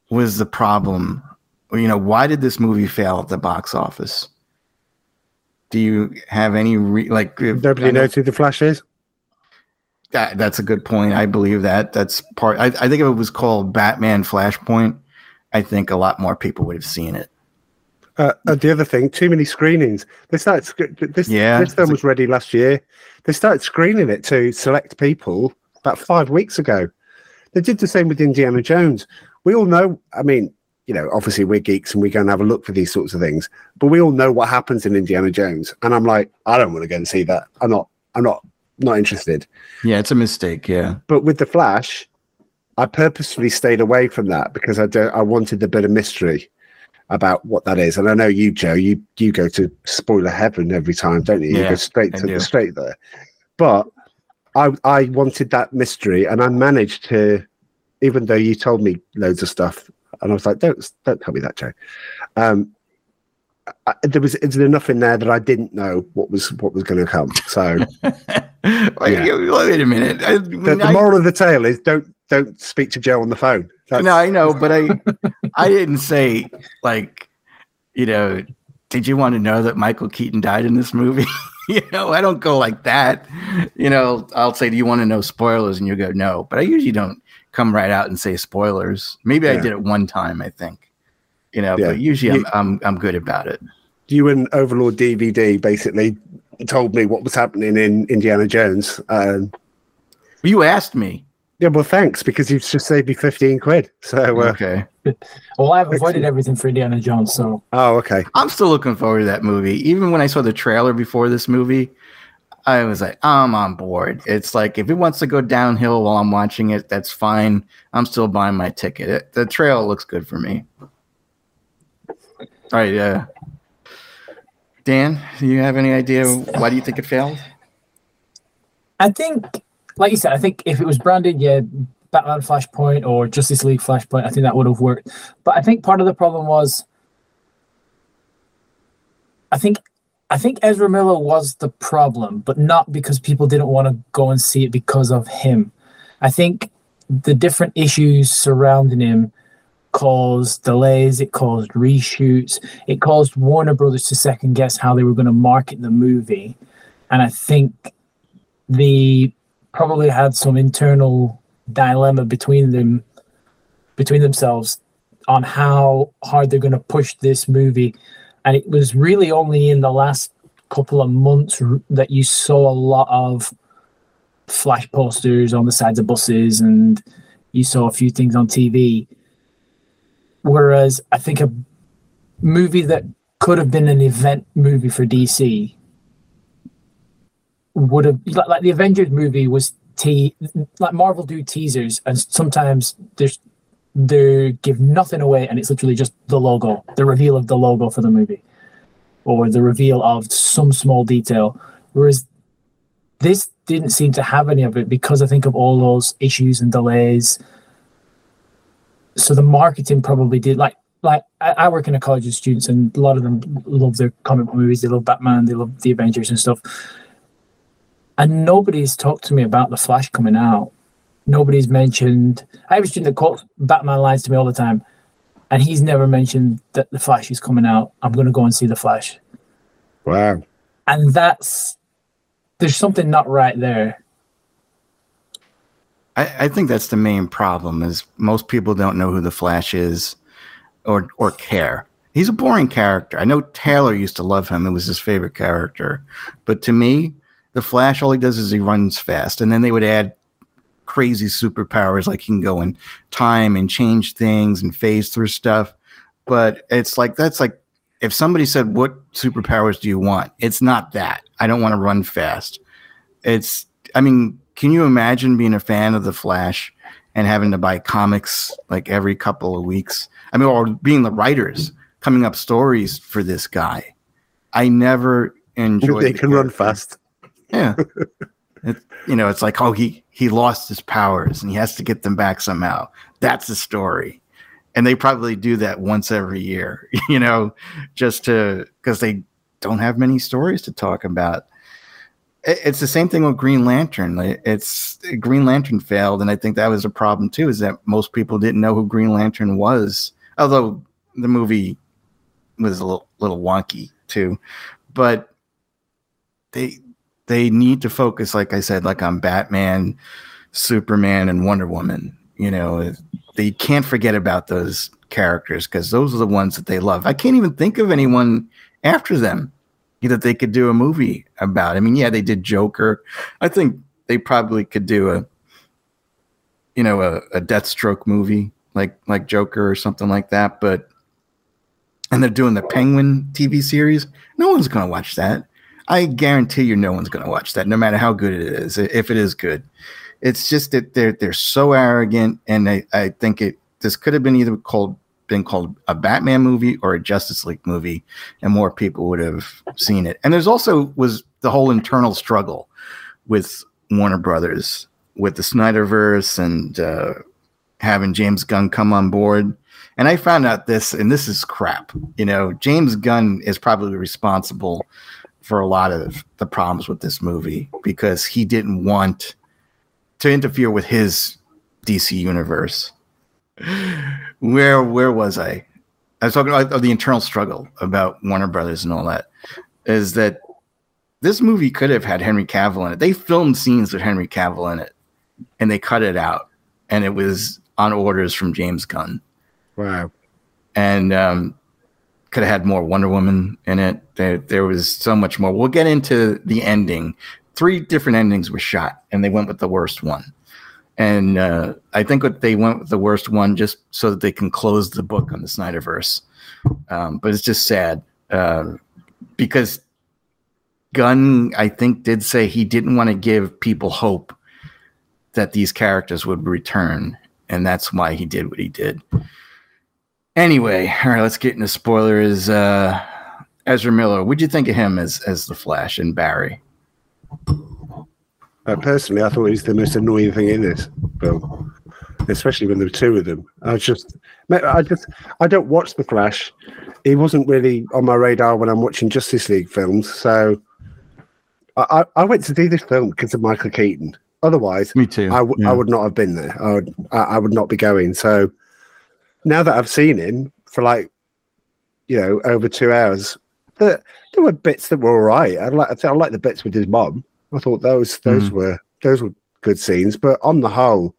was the problem? Or, You know, why did this movie fail at the box office? Do you have any re- like? if- Nobody know- knows who the Flash is. That, that's a good point. I believe that. That's part. I, I think if it was called Batman Flashpoint, I think a lot more people would have seen it. Uh, and the other thing, too many screenings. They started sc- this. Yeah, this film was ready last year. They started screening it to select people about five weeks ago. They did the same with Indiana Jones. We all know. I mean, you know, obviously we're geeks and we go and have a look for these sorts of things. But we all know what happens in Indiana Jones. And I'm like, I don't want to go and see that. I'm not. I'm not. Not interested. Yeah, it's a mistake. Yeah. But with the Flash, I purposefully stayed away from that because I don't. I wanted a bit of mystery about what that is. And I know you, Joe. You you go to spoiler heaven every time, don't you? You Yeah, go straight to the straight there. But I I wanted that mystery, and I managed to. Even though you told me loads of stuff, and I was like, don't don't tell me that, Joe. Um, I, there was there's enough in there that I didn't know what was what was going to come. So Wait, Yeah. wait a minute. I, the, the I- moral of the tale is don't don't speak to Joe on the phone. That's- no, I know, but I I didn't say like, you know, did you want to know that Michael Keaton died in this movie? you know, I don't go like that. You know, I'll say, do you want to know spoilers? And you go, no. But I usually don't come right out and say spoilers. Maybe I did it one time, I think. You know, Yeah. but usually You- I'm, I'm I'm good about it. you and Overlord DVD basically told me what was happening in Indiana Jones. Um, You asked me. yeah, well, thanks because you've just saved me fifteen quid. So, uh, Okay. Well, I've avoided everything for Indiana Jones, so oh, okay, I'm still looking forward to that movie. Even when I saw the trailer before this movie, I was like, I'm on board. It's like if it wants to go downhill while I'm watching it, that's fine. I'm still buying my ticket. It, the trail looks good for me. All right, uh, Dan, do you have any idea why do you think it failed? I think, like you said, I think if it was branded, yeah, Batman Flashpoint or Justice League Flashpoint, I think that would have worked. But I think part of the problem was, I think, I think Ezra Miller was the problem, but not because people didn't want to go and see it because of him. I think the different issues surrounding him caused delays, it caused reshoots, it caused Warner Brothers to second guess how they were going to market the movie. And I think they probably had some internal dilemma between them between themselves on how hard they're going to push this movie and it was really only in the last couple of months that you saw a lot of flash posters on the sides of buses and you saw a few things on TV whereas i think a movie that could have been an event movie for DC would have like, like the Avengers movie was te- like Marvel do teasers and sometimes there's they give nothing away and it's literally just the logo, the reveal of the logo for the movie, or the reveal of some small detail. Whereas this didn't seem to have any of it because I think of all those issues and delays. So the marketing probably did like like I, work in a college of students and a lot of them love their comic book movies. They love Batman, they love the Avengers and stuff and nobody's talked to me about the Flash coming out. Nobody's mentioned. I have a student that quotes Batman lines to me all the time, and he's never mentioned that the Flash is coming out. I'm going to go and see the Flash. Wow. and that's there's something not right there. I, I think that's the main problem is most people don't know who the Flash is or or care. He's a boring character. I know Taylor used to love him. It was his favorite character. But to me, the Flash, all he does is he runs fast. And then they would add crazy superpowers like he can go in time and change things and phase through stuff. But it's like that's like if somebody said, What superpowers do you want? It's not that. I don't want to run fast. It's I mean, can you imagine being a fan of the Flash and having to buy comics like every couple of weeks? I mean, or being the writers coming up stories for this guy. I never enjoyed. They the can run fast. Yeah. you know, it's like, oh, he he lost his powers and he has to get them back somehow. That's the story. And they probably do that once every year, you know, just to because they don't have many stories to talk about. It- It's the same thing with Green Lantern. It's Green Lantern failed, and I think that was a problem too. Is that most people didn't know who Green Lantern was, although the movie was a little, little wonky too. But they they need to focus, like I said, like on Batman, Superman, and Wonder Woman. You know, they can't forget about those characters because those are the ones that they love. I can't even think of anyone after them that they could do a movie about. I mean, yeah, they did Joker. I think they probably could do a, you know, a, a Deathstroke movie like like Joker or something like that. But and they're doing the Penguin TV series. No one's going to watch that. I guarantee you, no one's going to watch that, no matter how good it is, if it is good. It's just that they're they're so arrogant, and I, I think it this could have been either called been called a Batman movie or a Justice League movie, and more people would have seen it. And there's also was the whole internal struggle with Warner Brothers, with the Snyderverse, and uh, having James Gunn come on board. And I found out this, and this is crap. You know, James Gunn is probably responsible for a lot of the problems with this movie because he didn't want to interfere with his DC universe. Where where was I? I was talking about the internal struggle about Warner Brothers and all that. Is that this movie could have had Henry Cavill in it? They filmed scenes with Henry Cavill in it, and they cut it out, and it was on orders from James Gunn Wow. and um, could have had more Wonder Woman in it. There, there was so much more. We'll get into the ending. Three different endings were shot, and they went with the worst one. And uh, I think what they went with the worst one just so that they can close the book on the Snyderverse. Um, but it's just sad uh, because Gunn, I think, did say he didn't want to give people hope that these characters would return, and that's why he did what he did. Anyway, all right, let's get into spoilers. Uh, Ezra Miller, what'd you think of him as as the Flash and Barry? Uh, personally, I thought he was the most annoying thing in this film, especially when there were two of them. I was just, I just, I don't watch The Flash. He wasn't really on my radar when I'm watching Justice League films. So I, I I went to see this film because of Michael Keaton. Otherwise, Me too. I would not have been there. I would, I, I would not be going. So now that I've seen him for like, you know, over two hours, there, there were bits that were all right. I like, I like the bits with his mom. I thought those those hmm. were those were good scenes, but on the whole,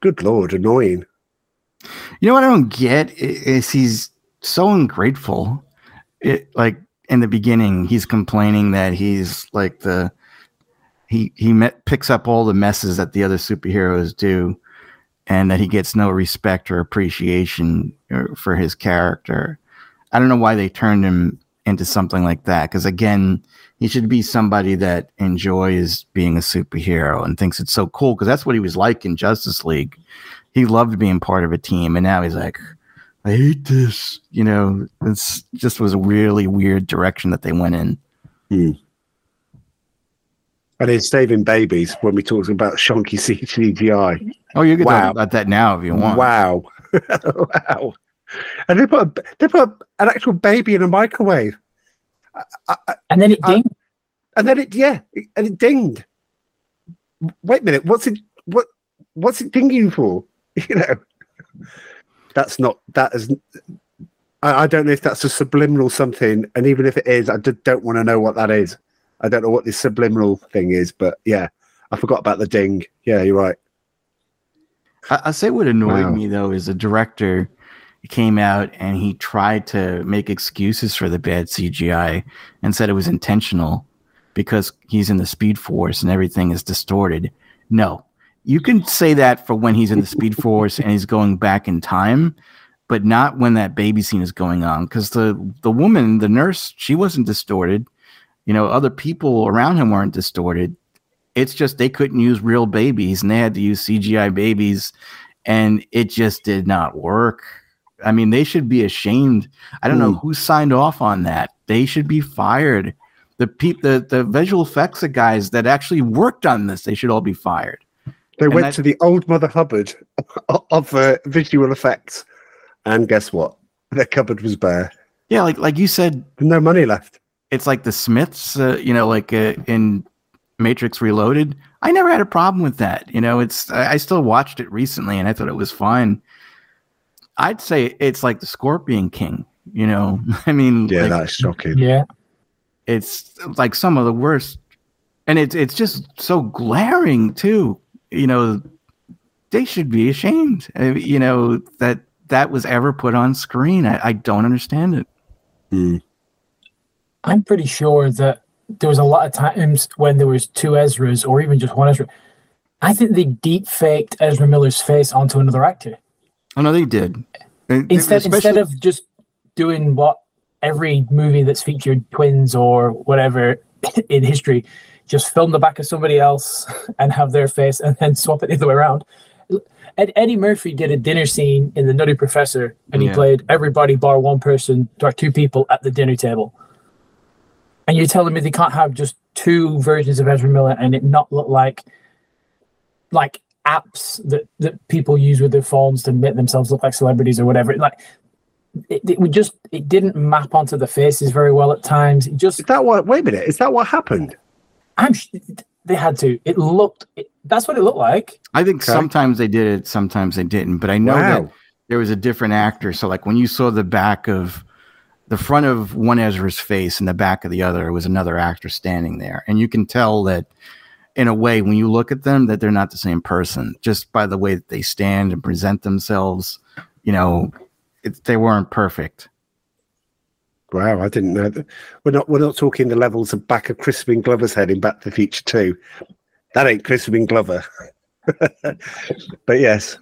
good lord, annoying. You know what I don't get is he's so ungrateful. It like in the beginning, he's complaining that he's like the he he met, picks up all the messes that the other superheroes do, and that he gets no respect or appreciation uh, for his character. I don't know why they turned him into something like that. Because again, he should be somebody that enjoys being a superhero and thinks it's so cool. Because that's what he was like in Justice League. He loved being part of a team, and now he's like, I hate this. You know, it's just was a really weird direction that they went in. And he's saving babies when we talked about shonky CGI. Oh, you can Wow. talk about that now if you want. Wow, wow! And they put a, they put an actual baby in a microwave, And then it dinged. and then it yeah, it- and it dinged. Wait a minute, what's it what what's it dinging for? You know, that's not that is. I, I don't know if that's a subliminal something, and even if it is, I don't want to know what that is. I don't know what this subliminal thing is, but yeah, I forgot about the ding. Yeah, you're right. I, I say what annoyed Wow. me though is the director came out and he tried to make excuses for the bad CGI and said it was intentional because he's in the Speed Force and everything is distorted. No, you can say that for when he's in the Speed Force and he's going back in time, but not when that baby scene is going on because the the woman, the nurse, she wasn't distorted. You know, other people around him weren't distorted. It's just they couldn't use real babies and they had to use CGI babies and it just did not work. I mean, they should be ashamed. I don't know who signed off on that. They should be fired. The peop, the the visual effects guys that actually worked on this, they should all be fired. They went that- to the old Mother Hubbard of uh, visual effects, and guess what? Their cupboard was bare. Yeah, like like you said, No money left. It's like the Smiths, uh, you know, like uh, in Matrix Reloaded. I never had a problem with that. You know, it's I, I still watched it recently and I thought it was fine. I'd say it's like the Scorpion King. You know, I mean, Yeah, like, that's shocking. Yeah. it's like some of the worst, and it's it's just so glaring too. You know, they should be ashamed. uh, You know that that was ever put on screen. I, I don't understand it. I'm pretty sure that there was a lot of times when there was two Ezras or even just one Ezra. I think they deep faked Ezra Miller's face onto another actor Oh no, they did. Uh, instead instead especially- of just doing what every movie that's featured twins or whatever in history just film the back of somebody else and have their face and then swap it the other way around. Ed, Eddie Murphy did a dinner scene in The Nutty Professor and he Yeah. played everybody bar one person or two people at the dinner table. And you're telling me they can't have just two versions of Ezra Miller and it not look like like apps that, that people use with their phones to make themselves look like celebrities or whatever. Like it, it we just it didn't map onto the faces very well at times. It just Is that what? Wait a minute. Is that what happened? I'm they had to. It looked it, that's what it looked like. I think Okay. sometimes they did it, sometimes they didn't. But I know that there was a different actor. So like when you saw the back of the front of one Ezra's face and the back of the other was another actor standing there, and you can tell that in a way when you look at them that they're not the same person just by the way that they stand and present themselves. You know, it, they weren't perfect. Wow, I didn't know that. We're not. We're not talking the levels of back of Crispin Glover's head in Back to the Future Two. That ain't Crispin Glover. but yes,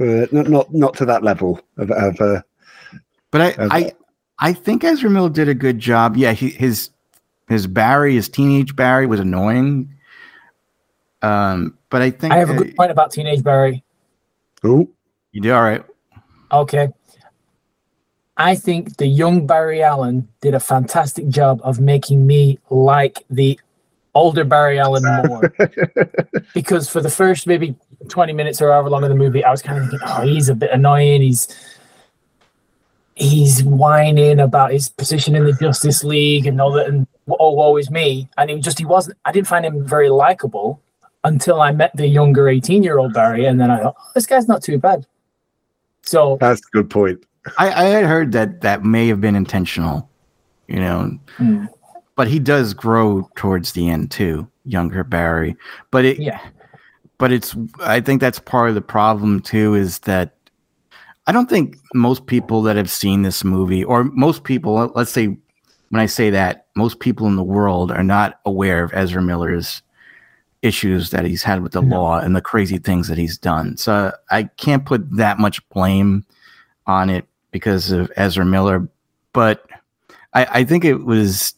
uh, not not not to that level of. of uh, But I. I, I think Ezra Miller did a good job. Yeah, he, his his Barry, his teenage Barry, was annoying. Um, but I think I have a uh, good point about Teenage Barry. oh, you do all right. Okay. I think the young Barry Allen did a fantastic job of making me like the older Barry Allen more. because for the first maybe 20 minutes or however long of the movie, I was kind of thinking, oh, he's a bit annoying. He's he's whining about his position in the Justice League and all that and oh woe is me. And he just he wasn't I didn't find him very likable until I met the younger 18 year old Barry, and then I thought, oh, this guy's not too bad. So that's a good point. I, I had heard that that may have been intentional, you know, Hmm. but he does grow towards the end too, younger Barry. But it, yeah. but it's I think that's part of the problem too is that I don't think most people that have seen this movie or most people let- let's say when I say that most people in the world are not aware of Ezra Miller's issues that he's had with the law and the crazy things that he's done. So I can't put that much blame on it because of Ezra Miller, but I, I think it was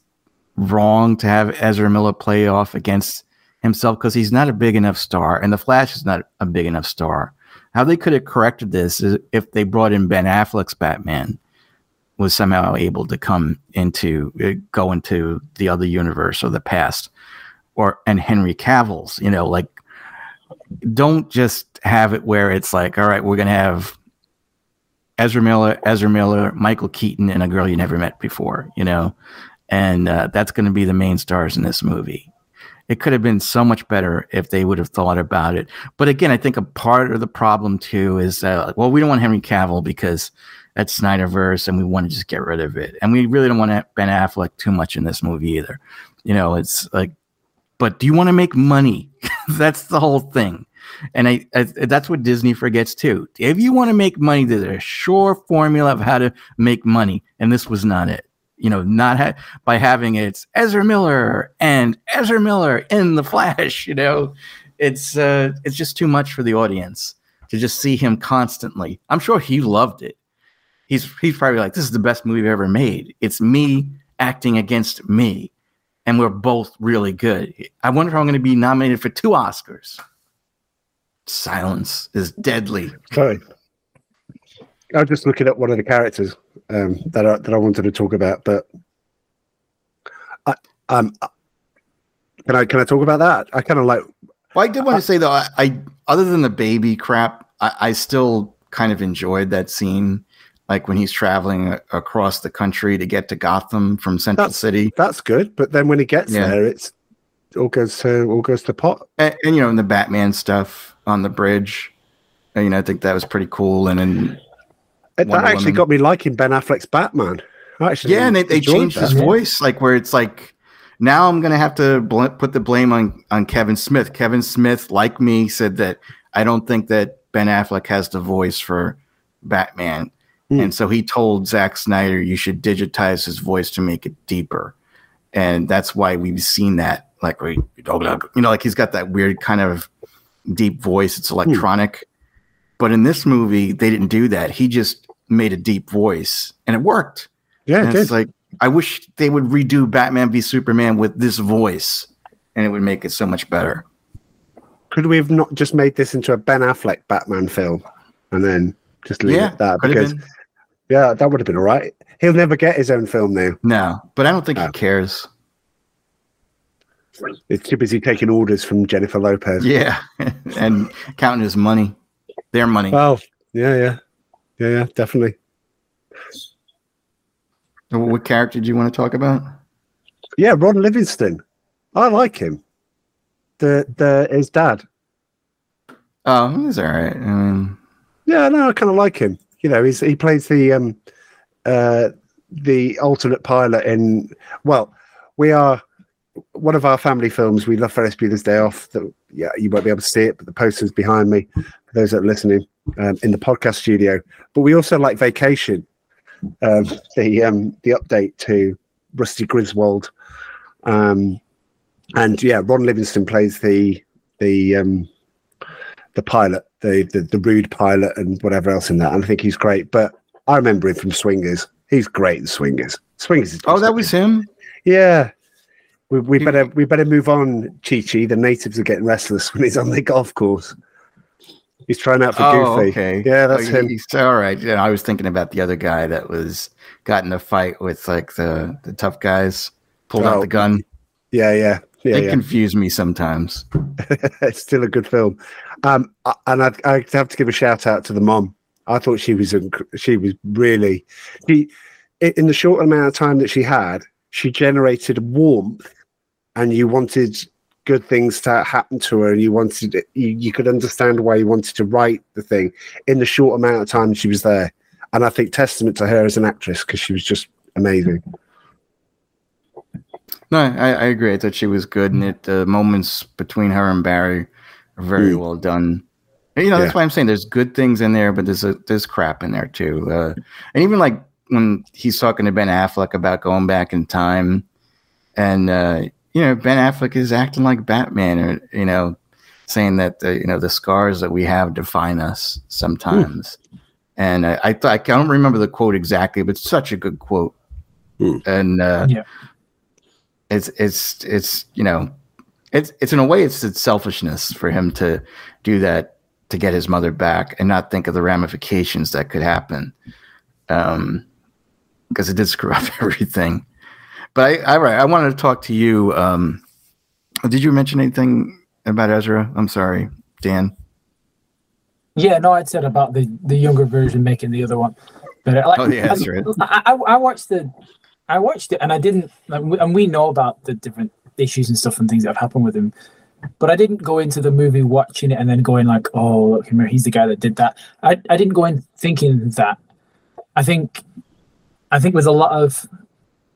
wrong to have Ezra Miller play off against himself because he's not a big enough star, and the Flash is not a big enough star. How they could have corrected this is if they brought in Ben Affleck's Batman was somehow able to come into uh, go into the other universe or the past, or and Henry Cavill's, you know, like don't just have it where it's like, all right, we're gonna have Ezra Miller, Ezra Miller, Michael Keaton, and a girl you never met before, you know, and uh, that's going to be the main stars in this movie. It could have been so much better if they would have thought about it. But again, I think a part of the problem too is uh, well, we don't want Henry Cavill because that Snyderverse, and we want to just get rid of it. And we really don't want Ben Affleck too much in this movie either. You know, it's like, but do you want to make money? that's the whole thing. And I, I, that's what Disney forgets too. If you want to make money, there's a sure formula of how to make money, and this was not it. You know, not ha- by having it's Ezra Miller and Ezra Miller in the Flash. You know, it's uh, it's just too much for the audience to just see him constantly. I'm sure he loved it. He's he's probably like, this is the best movie I've ever made. It's me acting against me, and we're both really good. I wonder if I'm going to be nominated for two Oscars. Silence is deadly. Sorry. I was just looking at one of the characters um, that I, that I wanted to talk about, but I um can I can I talk about that? I kind of like. Well, I did want to say though, I, I other than the baby crap, I, I still kind of enjoyed that scene, like when he's traveling a- across the country to get to Gotham from Central That's- City, That's good, but then when he gets Yeah. there, it's all goes to all goes to pot. and, and you know, in the Batman stuff on the bridge. You know, I think that was pretty cool. And then It- Wonder that actually Woman. got me liking Ben Affleck's Batman. I actually yeah, and they, they enjoyed changed his voice, like where it's like now I'm gonna have to bl- put the blame on on Kevin Smith. Kevin Smith, like me, said that I don't think that Ben Affleck has the voice for Batman, Hmm. and so he told Zack Snyder you should digitize his voice to make it deeper, and that's why we've seen that. Like, we- you know, like he's got that weird kind of deep voice. It's electronic, but in this movie they didn't do that. He just made a deep voice, and it worked. Yeah, it And did. it's like I wish they would redo Batman v Superman with this voice, and it would make it so much better. Could we have not just made this into a Ben Affleck Batman film and then just leave it at that? Because yeah, that would have been all right. He'll never get his own film now. No, but I don't think No. he cares. It's too busy taking orders from Jennifer Lopez. Yeah, and counting his money, their money. Well, yeah, yeah, yeah, yeah, definitely. So what character do you want to talk about? Yeah, Ron Livingston. I like him. The the his dad. Oh, he's all right. Mean, Yeah, no, I kind of like him. You know, he's he plays the um uh the alternate pilot in well, we are one of our family films. We love Ferris Bueller's Day Off. That yeah, you won't be able to see it, but the poster's behind me for those that are listening um, in the podcast studio. But we also like Vacation, um, the um the update to Rusty Griswold, um, and yeah, Ron Livingston plays the the um the pilot, the, the the rude pilot, and whatever else in that. And I think he's great. But I remember him from Swingers. He's great in Swingers. Swingers is oh, that was him. yeah. We, we better we better move on, Chi Chi. The natives are getting restless when he's on the golf course. He's trying out for Oh, Goofy. okay. Yeah, that's Oh, him. he's- all right. Yeah, I was thinking about the other guy that was got in a fight with like the the tough guys, pulled out Oh, the gun. Yeah, yeah, yeah, they yeah. confuse me sometimes. it's still a good film. Um, and I, I have to give a shout out to the mom. I thought she was inc- she was really she in the short amount of time that she had, she generated warmth, and you wanted good things to happen to her, and you wanted you, you could understand why you wanted to write the thing in the short amount of time she was there. And I think testament to her as an actress because she was just amazing. No, I, I agree. I thought she was good, and it the moments between her and Barry are very Mm. well done. You know, that's Yeah. why I'm saying there's good things in there, but there's a there's crap in there too. Uh, and even like when he's talking to Ben Affleck about going back in time, and uh, you know Ben Affleck is acting like Batman, or you know, saying that the you know the scars that we have define us sometimes. And I, I thought I don't remember the quote exactly, but it's such a good quote. Hmm. And uh, Yeah. it's it's it's you know it's it's in a way it's it's selfishness for him to do that to get his mother back and not think of the ramifications that could happen um because it did screw up everything but i i right i wanted to talk to you um did you mention anything about ezra i'm sorry dan Yeah, no, I'd said about the the younger version making the other one. But like, Oh, yeah, that's right. I, I, I watched the, I watched it, and I didn't, and we know about the different issues and stuff and things that have happened with him. But I didn't go into the movie watching it and then going like, "Oh, look, he's the guy that did that." I, I didn't go in thinking that. I think, I think with a lot of,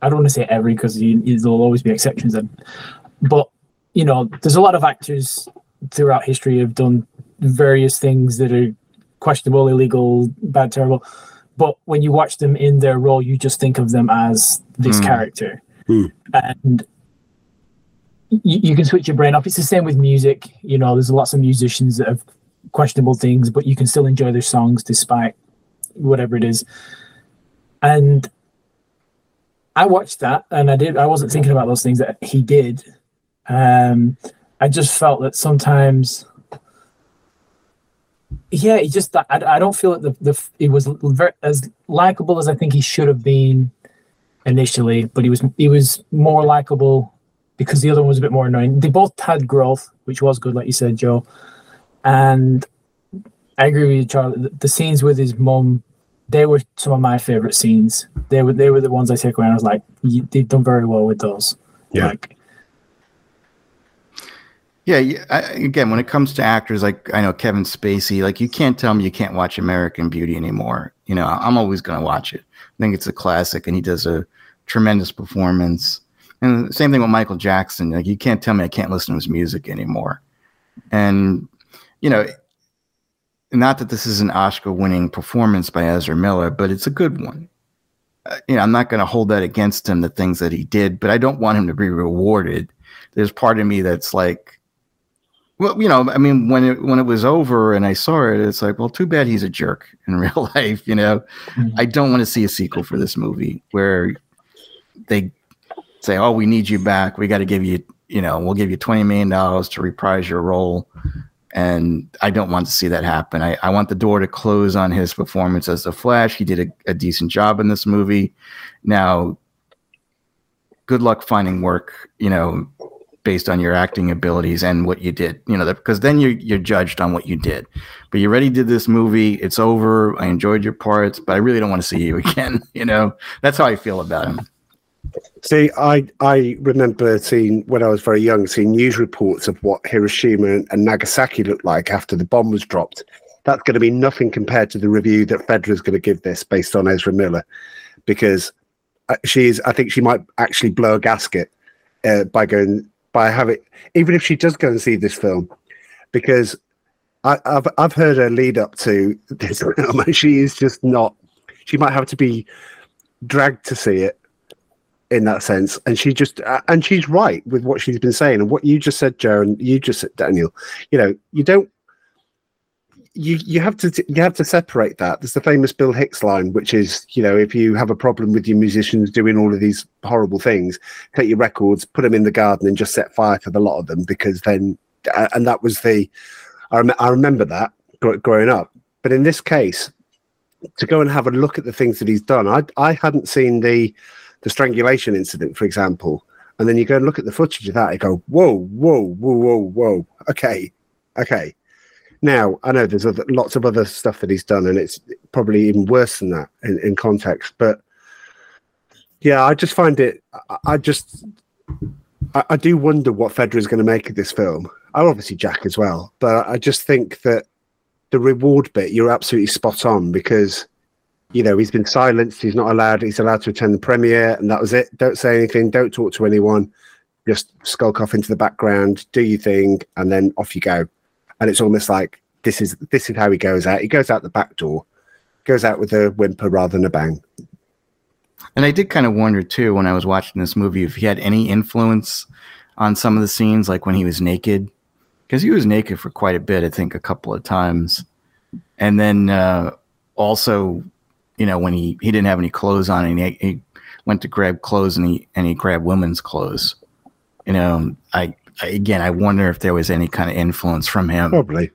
I don't want to say every because there'll always be exceptions, and but you know, there's a lot of actors throughout history have done various things that are questionable, illegal, bad, terrible. But when you watch them in their role, you just think of them as this Mm. character, Mm. and you, you can switch your brain off. It's the same with music. You know, there's lots of musicians that have questionable things, but you can still enjoy their songs despite whatever it is. And I watched that, and I did. I wasn't thinking about those things that he did. Um, I just felt that sometimes, yeah, he just. I, I don't feel that the the he was very, as likable as I think he should have been initially, but he was he was more likable because the other one was a bit more annoying. They both had growth, which was good, like you said, Joe. And I agree with you, Charlie. The, scenes with his mum, they were some of my favorite scenes. They were they were the ones I take away. And I was like, you, they've done very well with those. Yeah. Like, Yeah, yeah I, again, when it comes to actors, like I know Kevin Spacey, like you can't tell me you can't watch American Beauty anymore. You know, I'm always going to watch it. I think it's a classic, and he does a tremendous performance. And the same thing with Michael Jackson. Like you can't tell me I can't listen to his music anymore. And you know, not that this is an Oscar-winning performance by Ezra Miller, but it's a good one. Uh, you know, I'm not going to hold that against him, the things that he did, but I don't want him to be rewarded. There's part of me that's like, well, you know, I mean, when it when it was over and I saw it, it's like, well, too bad he's a jerk in real life. You know, Mhm. I don't want to see a sequel for this movie where they say, "Oh, we need you back. We got to give you, you know, we'll give you twenty million dollars to reprise your role." And I don't want to see that happen. I, I want the door to close on his performance as the Flash. He did a, a decent job in this movie. Now, good luck finding work, you know, based on your acting abilities and what you did, you know, because then you're, you're judged on what you did. But you already did this movie. It's over. I enjoyed your parts, but I really don't want to see you again. You know, that's how I feel about him. See, I I remember seeing when I was very young, seeing news reports of what Hiroshima and, Nagasaki looked like after the bomb was dropped. That's going to be nothing compared to the review that Fedra is going to give this based on Ezra Miller, because uh, she's. I think she might actually blow a gasket uh, by going by having even if she does go and see this film, because I, I've I've heard her lead up to this film, she is just not. She might have to be dragged to see it in that sense. And she just uh, and she's right with what she's been saying and what you just said joe and you just said daniel. You know you don't you you have to you have to separate that. There's the famous bill hicks line which is you know if you have a problem with your musicians doing all of these horrible things take your records put them in the garden and just set fire to the lot of them because then uh, and that was the i, rem- I remember that gr- growing up. But in this case to go and have a look at the things that he's done i i hadn't seen the the strangulation incident, for example, and then you go and look at the footage of that, you go, whoa, whoa, whoa, whoa, whoa. Okay, okay. Now I know there's other, lots of other stuff that he's done, and it's probably even worse than that in, in context. But yeah, I just find it. I, I just, I, I do wonder what Fedra is going to make of this film. Oh, obviously Jack as well, but I just think that the reward bit, you're absolutely spot on because you know, he's been silenced. He's not allowed. He's allowed to attend the premiere, and that was it. Don't say anything. Don't talk to anyone. Just skulk off into the background, do your thing, and then off you go. And it's almost like this is this is how he goes out. He goes out the back door, goes out with a whimper rather than a bang. And I did kind of wonder too when I was watching this movie if he had any influence on some of the scenes, like when he was naked, because he was naked for quite a bit, I think a couple of times. And then uh, also, you know, when he, he didn't have any clothes on and he, he went to grab clothes and he, and he grabbed women's clothes. You know, I, I again, I wonder if there was any kind of influence from him. Probably.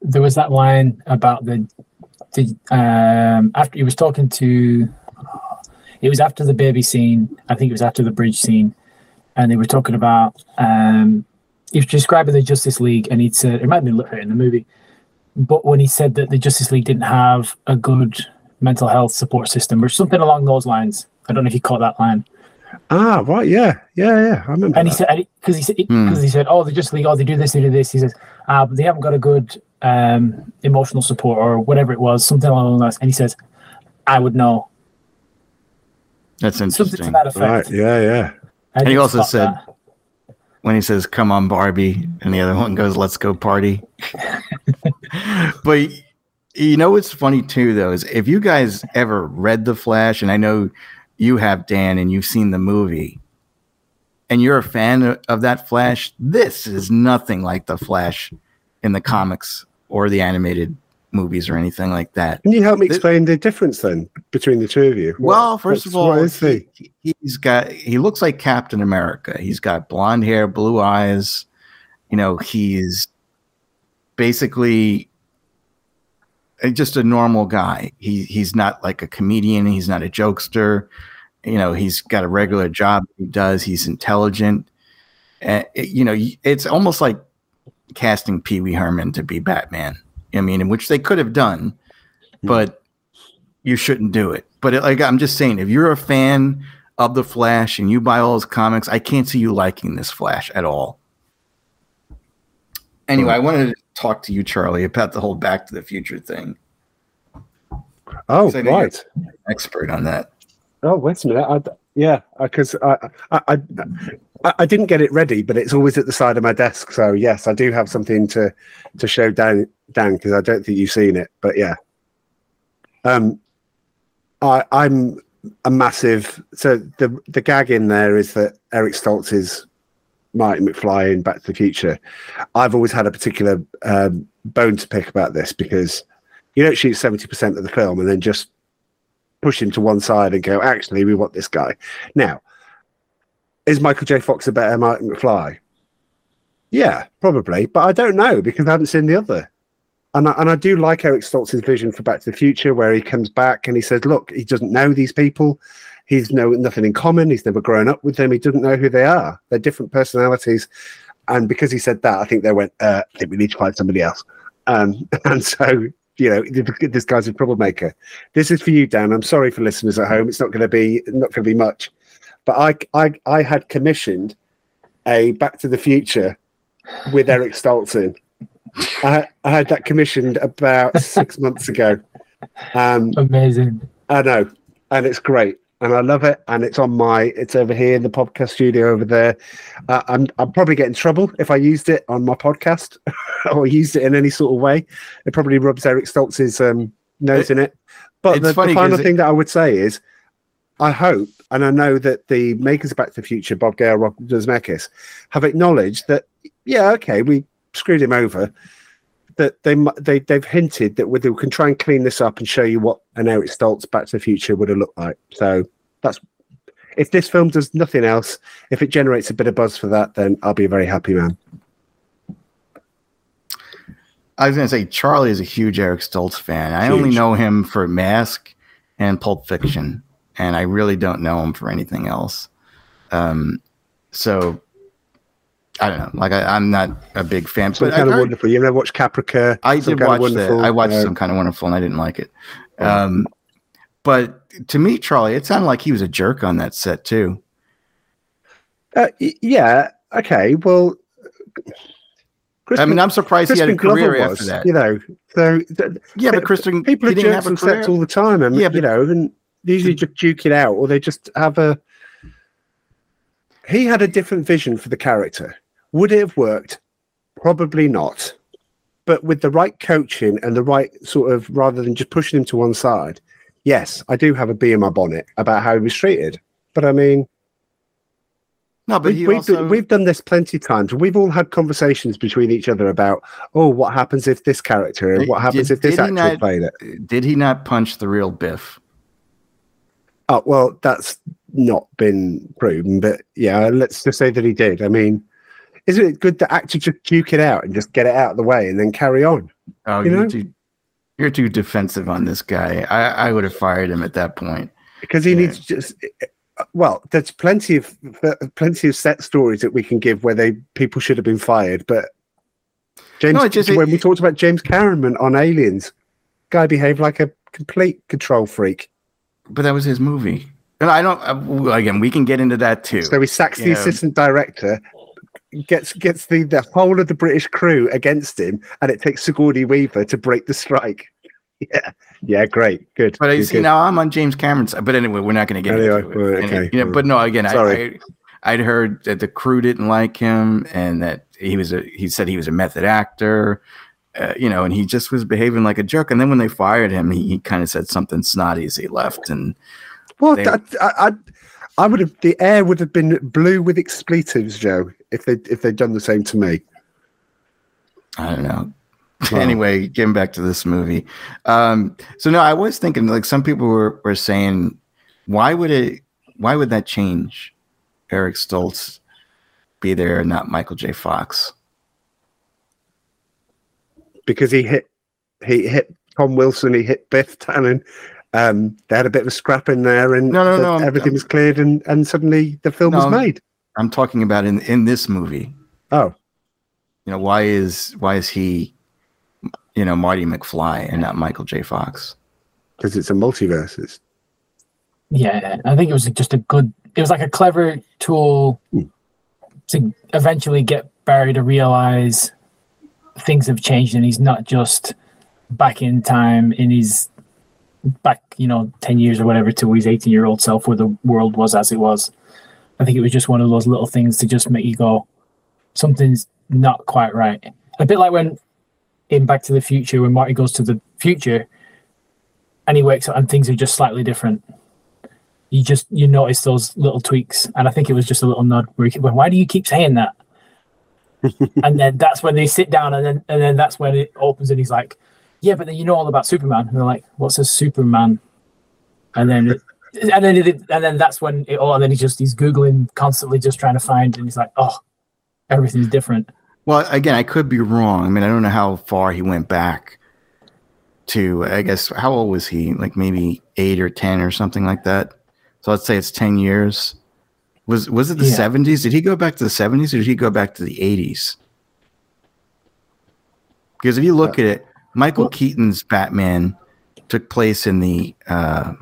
there was that line about the, the um after he was talking to it was after the baby scene i think it was after the bridge scene and they were talking about um he was describing the justice league and he'd said it might have been later in the movie but when he said that the justice league didn't have a good mental health support system or something along those lines i don't know if you caught that line Ah, right. Yeah, yeah, yeah. I remember. and he that. said because he said Hmm. because he said oh the Justice League oh they do this they do this he says ah but they haven't got a good um emotional support or whatever it was something along those lines and he says I would know That's something to interesting. that effect. Right. Yeah. Yeah. I And he also said- that. when he says "Come on, Barbie," and the other one goes "Let's go party." but you know what's funny too, though, is if you guys ever read the Flash, and I know you have, Dan, and you've seen the movie, and you're a fan of, that Flash, this is nothing like the Flash in the comics or the animated movies or anything like that. Can you help me explain the difference then between the two of you? What- Well, first of all, the? he, has got he looks like Captain America. He's got blonde hair, blue eyes. You know, he's basically just a normal guy. He he's not like a comedian. He's not a jokester. You know, he's got a regular job he does. He's intelligent. Uh, it- you know, it's almost like casting Pee Wee Herman to be Batman. I mean, in which they could have done, but you shouldn't do it. But it, like I'm just saying, if you're a fan of the Flash and you buy all his comics, I can't see you liking this Flash at all. Anyway, I wanted to talk to you, Charlie, about the whole Back to the Future thing. Oh, So I know you're- right. Expert on that. Oh, wait a minute. I, yeah, because I, I, I, I, I didn't get it ready, but it's always at the side of my desk. So yes, I do have something to to show Dan, Dan, because I don't think you've seen it. But yeah, um, I, I'm a massive. So the the gag in there is that Eric Stoltz is Marty McFly in Back to the Future. I've always had a particular um, bone to pick about this because you don't shoot seventy percent of the film and then just push him to one side and go, actually, we want this guy. Now, is Michael J. Fox a better Martin McFly? Yeah, probably, but I don't know because I haven't seen the other. And I, and I do like Eric Stoltz's vision for Back to the Future, where he comes back and he says, "Look, he doesn't know these people. He's no nothing in common. He's never grown up with them. He doesn't know who they are. They're different personalities." And because he said that, I think they went, uh, "I think we need to find somebody else." Um, and so, you know, this guy's a troublemaker. This is for you, Dan. I'm sorry for listeners at home. It's not going to be not going to be much, but I I I had commissioned a Back to the Future with Eric Stoltz in. I, I had that commissioned about six months ago. Um, Amazing. I know, and it's great, and I love it. And it's on my, it's over here in the podcast studio over there. Uh, I'm, I'm probably get in trouble if I used it on my podcast or used it in any sort of way. It probably rubs Eric Stoltz's um, nose in it. But the, the final 'cause it- thing that I would say is, I hope, and I know that the makers of Back to the Future, Bob Gale, Rob Zemeckis, have acknowledged that, yeah, okay, we screwed him over. That they they they've hinted that we we can try and clean this up and show you what an Eric Stoltz Back to the Future would have looked like. So that's if this film does nothing else, if it generates a bit of buzz for that, then I'll be a very happy man. I was going to say Charlie is a huge Eric Stoltz fan. I only know him for Mask and Pulp Fiction, and I really don't know him for anything else. Um, so I don't know. Like I, I'm not a big fan, Some but kind I, of wonderful. You ever watch Caprica? I did watch that. I watched Uh, some kind of wonderful, and I didn't like it. Um, but to me, Charlie, it sounded like he was a jerk on that set too. Uh, yeah. Okay. Well, I mean, I'm surprised he had a career Glover after was, that. you know. So th- Yeah, but Crispin, people are jerks on sets all the time, and Yeah, you know, and they usually just duke it out, or they just have a. He had a different vision for the character. Would it have worked? Probably not. But with the right coaching and the right sort of, rather than just pushing him to one side, yes, I do have a bee in my bonnet about how he was treated. But I mean, No, but we, we've, also, we've done this plenty of times. We've all had conversations between each other about, oh, what happens if this character, and what happens did- if this actor not- played it. did he not punch the real Biff? Oh well, that's not been proven, but yeah, let's just say that he did. I mean, isn't it good to actually just duke it out and just get it out of the way and then carry on? Oh, You are too, you're too defensive on this guy. I, I would have fired him at that point. Because he Yeah. needs to just. Well, there's plenty of plenty of set stories that we can give where they people should have been fired, but James, No, just- when we talked about James Cameron on Aliens, guy behaved like a complete control freak. But that was his movie. And I don't. uh, Again, we can get into that too. So he sacks the assistant director, gets gets the, the whole of the British crew against him, and it takes Sigourney Weaver to break the strike. yeah, yeah, great, good. But I see good. now I'm on James Cameron's side. But anyway, we're not going to get Anyway, into it. And, okay, you know, but no, again, I, sorry. I I'd heard that the crew didn't like him, and that he was a he said he was a method actor. Uh, you know, and he just was behaving like a jerk. And then when they fired him, he, he kind of said something snotty as he left. And Well, They- I, I, I- would have. The air would have been blue with expletives, Joe, if they if they'd done the same to me. I don't know. Wow. anyway, getting back to this movie. Um, so no, I was thinking like some people were, were saying, why would it why would that change? Eric Stoltz be there and not Michael J. Fox. because he hit he hit Tom Wilson, he hit Biff Tannen. Um, they had a bit of a scrap in there, and No, no, the- no, I'm- everything was cleared, and and suddenly the film was made. I'm talking about in in this movie. Oh, You know, why is why is he you know Marty McFly and not Michael J. Fox? because it's a multiverses. Yeah, I think it was just a good. It was like a clever tool Hmm. to eventually get Barry to realize things have changed, and he's not just back in time in his back, you know, ten years or whatever to his eighteen-year-old self, where the world was as it was. I think it was just one of those little things to just make you go, something's not quite right. A bit like when in Back to the Future, when Marty goes to the future and he wakes up and things are just slightly different you just you notice those little tweaks and i think it was just a little nod where he went why do you keep saying that and then that's when they sit down and then and then that's when it opens and he's like yeah but then you know all about superman and they're like what's a superman and then and then it, and then that's when it all and then he's just he's googling constantly just trying to find and he's like oh everything's different Well, again, I could be wrong. I mean, I don't know how far he went back to. I guess how old was he? Like maybe eight or ten or something like that. So let's say it's ten years. Was was it the Yeah. seventies? Did he go back to the seventies or did he go back to the eighties? Because if you look uh, at it, Michael Keaton's Batman took place in the. Uh,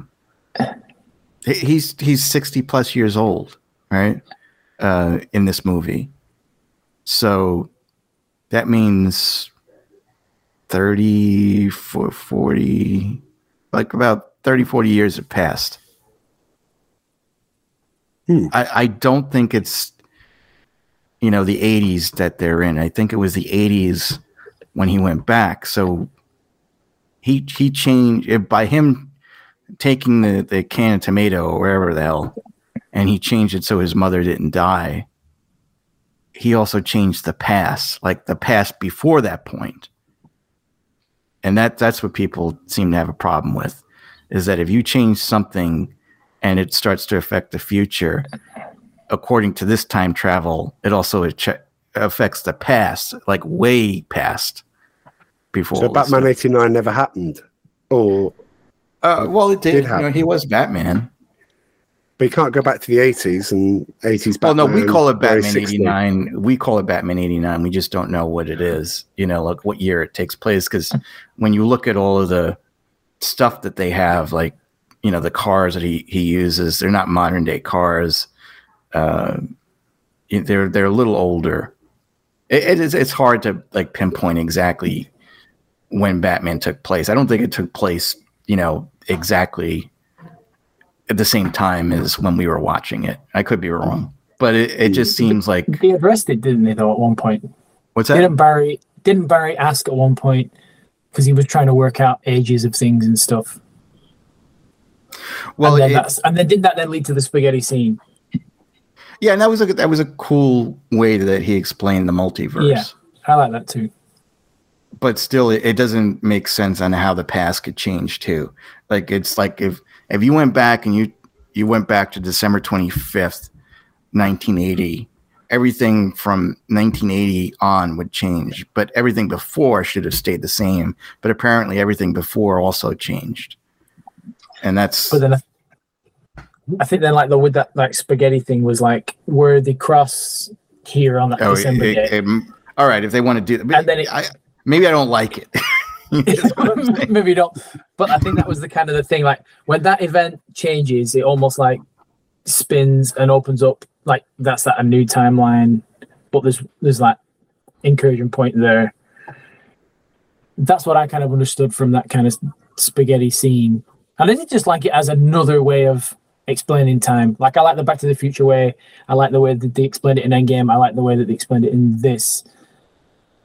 he's he's sixty plus years old, right? Uh, in this movie. So that means 30, 40, like about 30, 40 years have passed. Hmm. I, I don't think it's, you know, the 80s that they're in. I think it was the 80s when he went back. So he he changed it by him taking the, the can of tomato or wherever the hell, and he changed it so his mother didn't die he also changed the past, like the past before that point. And that that's what people seem to have a problem with is that if you change something and it starts to affect the future, according to this time travel, it also ach- affects the past, like way past before. So Batman eighty nine never happened, or uh, well, it did. did you know, he was Batman. but you can't go back to the eighties and eighties. Well, no, we call it Batman 89. We call it Batman 89. We just don't know what it is, you know, like what year it takes place. Because when you look at all of the stuff that they have, like, you know, the cars that he, he uses, they're not modern day cars. Uh, they're, they're a little older. It, it is, it's hard to like pinpoint exactly when Batman took place. I don't think it took place, you know, exactly at the same time as when we were watching it. I could be wrong, but it, it just seems like they addressed it didn't they though at one point what's that? didn't barry didn't barry ask at one point because he was trying to work out ages of things and stuff Well, and then it- and then did that then lead to the spaghetti scene yeah, and that was a that was a cool way that he explained the multiverse. Yeah. i like that too but still it, it doesn't make sense on how the past could change too like it's like if if you went back and you you went back to december 25th 1980 everything from 1980 on would change but everything before should have stayed the same but apparently everything before also changed and that's but then I, I think then like the with that like spaghetti thing was like where the cross here on that oh, December it- day. it- all right if they want to do that And then it- I, maybe i don't like it That's what I'm saying. maybe don't but i think that was the kind of the thing like when that event changes it almost like spins and opens up like that's that a new timeline but there's there's like incursion point there that's what i kind of understood from that kind of spaghetti scene. And I did just like it as another way of explaining time. Like I like the Back to the Future way. I like the way that they explained it in Endgame. I like the way that they explained it in this.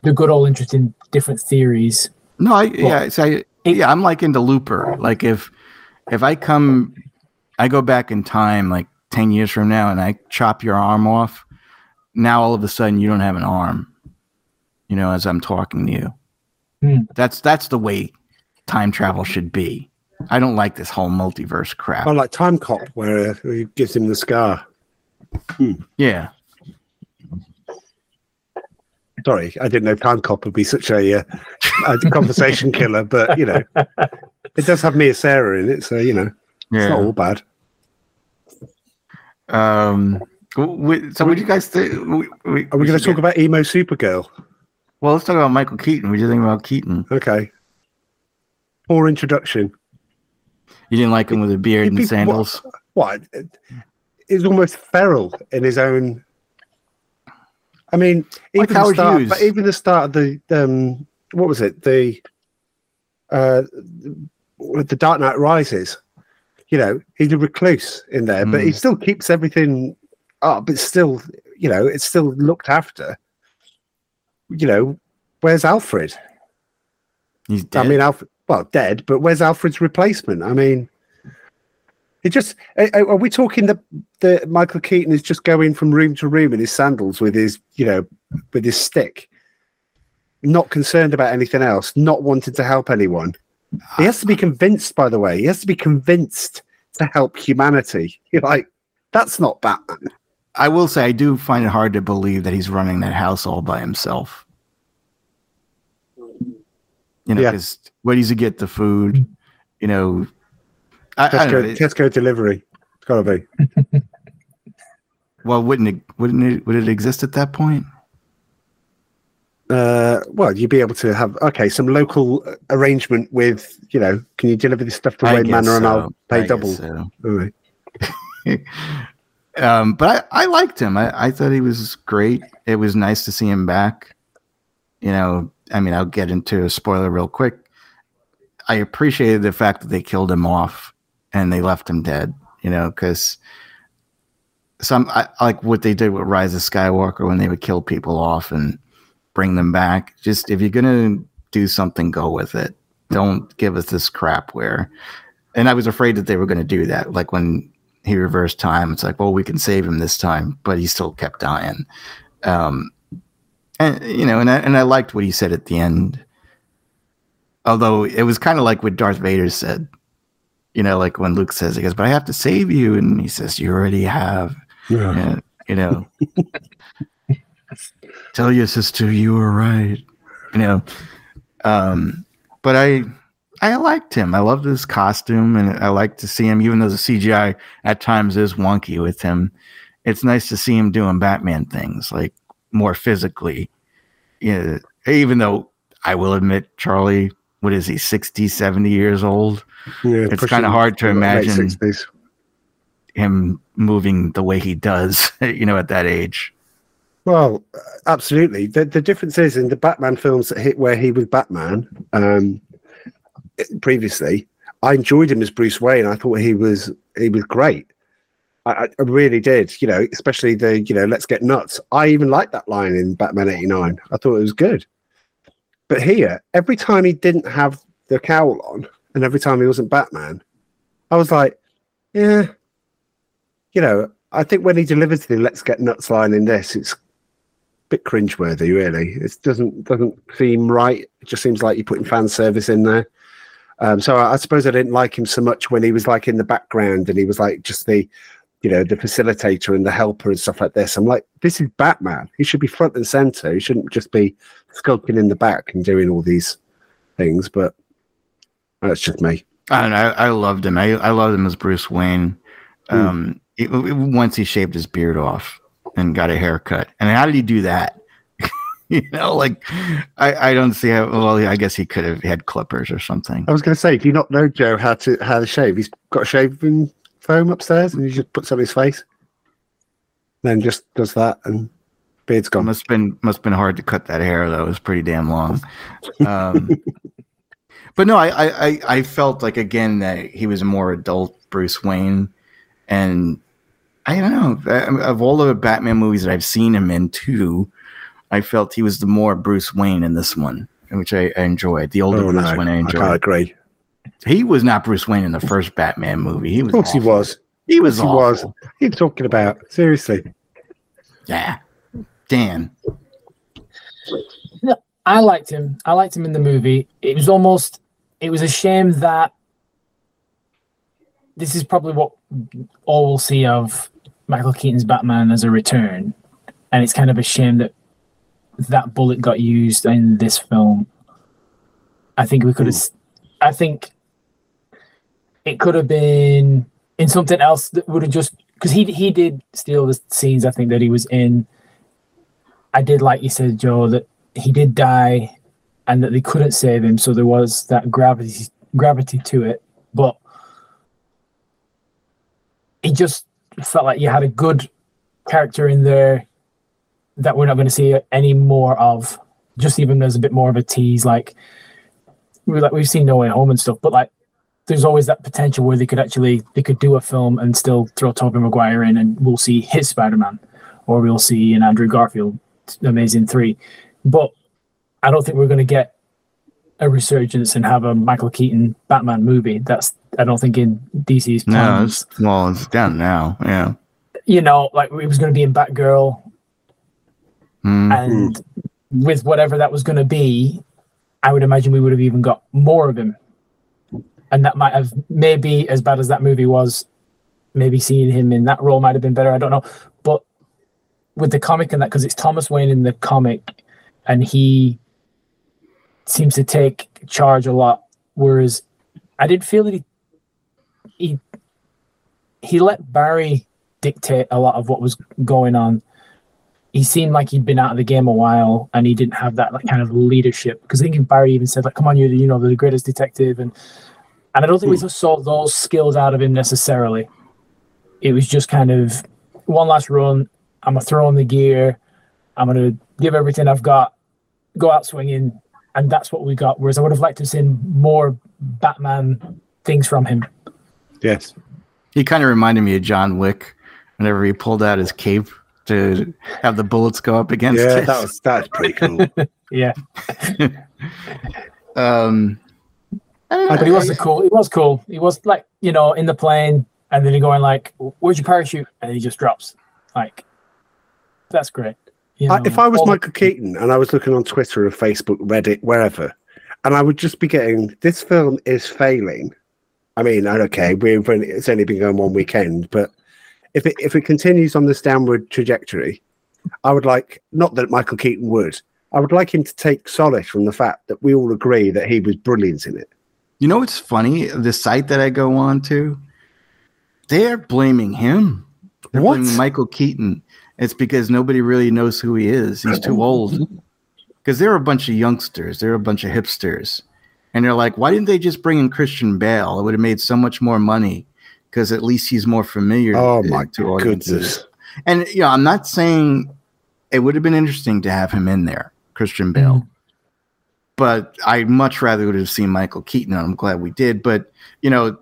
The good old interesting different theories. No, I yeah, so I, yeah, I'm like into Looper. Like if if I come, I go back in time like ten years from now, and I chop your arm off. Now all of a sudden you don't have an arm. You know, as I'm talking to you. Hmm. That's that's the way time travel should be. I don't like this whole multiverse crap. I like Time Cop, where uh, he gives him the scar. yeah, Sorry, I didn't know Time Cop would be such a, uh, a conversation killer, but you know, it does have Mia Sara in it, so you know, it's yeah. not all bad. Um. w- w- So, what do you guys think? We, we, Are we going to talk about emo Supergirl? Well, let's talk about Michael Keaton. What do you think about Keaton? Okay. Poor introduction. You didn't like him with a beard and be- sandals. What? He's almost feral in his own. I mean, Like even the start, Hughes. but even the start of the um, what was it? The uh, the Dark Knight Rises. You know, he's a recluse in there, but he Mm. still keeps everything up. It's still, you know, it's still looked after. You know, where's Alfred? He's I mean, Alfred, well, dead, but where's Alfred's replacement? I mean, it just, are, are we talking that the Michael Keaton is just going from room to room in his sandals with his, you know, with his stick, not concerned about anything else, not wanting to help anyone? He has to be convinced, by the way, he has to be convinced to help humanity. You're like, that's not Batman. I will say I do find it hard to believe that he's running that house all by himself. You know, Yeah. because where does he get the food? You know, I, I know. Tesco, Tesco delivery. It's got to be. well, wouldn't it? Wouldn't it? Would it exist at that point? uh well you'd be able to have okay some local arrangement with you know can you deliver this stuff to I Wayne Manor and. I'll pay guess double so. Um, but I, I liked him. I, I thought he was great. It was nice to see him back. You know, I mean, I'll get into a spoiler real quick. I appreciated the fact that they killed him off and they left him dead. You know, because some I, like what they did with Rise of Skywalker when they would kill people off and bring them back. Just if you're gonna do something, go with it. Don't give us this crap where. And I was afraid that they were going to do that. Like when he reversed time, it's like, well, we can save him this time, but he still kept dying. Um, and you know, and I, and I liked what he said at the end. Although it was kind of like what Darth Vader said, you know, like when Luke says, he goes, "But I have to save you," and he says, "You already have." Yeah, you know, tell your sister you were right. You know, um, but I I liked him. I loved his costume, and I like to see him, even though the CGI at times is wonky with him. It's nice to see him doing Batman things, like more physically. Yeah, even though I will admit, Charlie, what is he, 60, 70 years old? yeah, It's kinda hard to imagine. Him moving the way he does, you know, at that age. well absolutely the, the difference is in the batman films that hit where he was batman um previously i enjoyed him as bruce wayne i thought he was he was great I, I really did, you know, especially the, you know, let's get nuts. I even liked that line in Batman 89. I thought it was good. But here, every time he didn't have the cowl on and every time he wasn't Batman, I was like, yeah, you know, I think when he delivers the let's get nuts line in this, it's a bit cringeworthy, really. It doesn't doesn't seem right. It just seems like you're putting fan service in there. Um, so I, I suppose I didn't like him so much when he was like in the background and he was like just the, you know, the facilitator and the helper and stuff like this. I'm like, this is Batman. He should be front and center. He shouldn't just be skulking in the back and doing all these things. But that's just me. I don't know. I, I loved him. I, I loved him as Bruce Wayne. Um, it- it- once he shaved his beard off and got a haircut. And how did he do that? you know, like I, I don't see how. Well, I guess he could have had clippers or something. I was going to say, do you not know Joe how to how to shave? He's got a shaving foam upstairs, and he just puts on his face, then just does that, and beard's It gone. must been must been hard to cut that hair though. It was pretty damn long. Um, But no, I, I, I- I felt like again that he was a more adult Bruce Wayne, and I don't know of all the Batman movies that I've seen him in too, I felt he was the more Bruce Wayne in this one, which I, I enjoyed. The older Oh, Bruce no, I I can't agree. He was not Bruce Wayne in the first Batman movie. He was. Of course he was. He was. He was. awful. What are talking about? Seriously. Yeah. Dan. I liked him. I liked him in the movie. It was almost. It was a shame that this is probably what all we'll see of Michael Keaton's Batman as a return, and it's kind of a shame that that bullet got used in this film. I think we could have. I think it could have been in something else that would have just because he he did steal the scenes. I think that he was in. I did like you said, Joe, that he did die, and that they couldn't save him. So there was that gravity gravity to it, but it just felt like you had a good character in there that we're not going to see any more of. Just even as a bit more of a tease, like we like we've seen No Way Home and stuff, but like there's always that potential where they could actually they could do a film and still throw Tobey Maguire in, and we'll see his Spider-Man, or we'll see an Andrew Garfield Amazing Three, but I don't think we're going to get a resurgence and have a Michael Keaton Batman movie. That's I don't think in DC's No, plans it's, well, it's down now. Yeah. you know, like it was going to be in Batgirl, Hmm. and with whatever that was going to be, I would imagine we would have even got more of him, and that might have maybe as bad as that movie was, maybe seeing him in that role might have been better. I don't know, but with the comic and that because it's Thomas Wayne in the comic, and he seems to take charge a lot, whereas I didn't feel that he he he let Barry dictate a lot of what was going on. He seemed like he'd been out of the game a while, and he didn't have that like kind of leadership. Because I think Barry even said, "Like, come on, you're the, you know the greatest detective," and and I don't think we saw those skills out of him necessarily. It was just kind of one last run. I'm gonna throw in the gear. I'm gonna give everything I've got, go out swinging, and that's what we got. Whereas I would have liked to have seen more Batman things from him. Yes. He kind of reminded me of John Wick whenever he pulled out his cape to have the bullets go up against Yeah, it. that was that's pretty cool. Yeah, um, Oh, but he was cool. He was cool. He was like you know in the plane, and then he going like, "Where's your parachute?" And he just drops. Like, that's great. You I, if I was all- Michael Keaton and I was looking on Twitter or Facebook, Reddit, wherever, and I would just be getting this film is failing. I mean, okay, we've only, it's only been going one weekend, but if it if it continues on this downward trajectory, I would like not that Michael Keaton would. I would like him to take solace from the fact that we all agree that he was brilliant in it. You know what's funny? The site that I go on to, they're blaming him. They're What? blaming Michael Keaton. It's because nobody really knows who he is. He's too old. Because they're a bunch of youngsters. They're a bunch of hipsters. And they're like, why didn't they just bring in Christian Bale? It would have made so much more money because at least he's more familiar Oh to- my to goodness! And you know, I'm not saying it would have been interesting to have him in there, Christian Bale. Mm. But I'd much rather would have seen Michael Keaton. and I'm glad we did. But you know,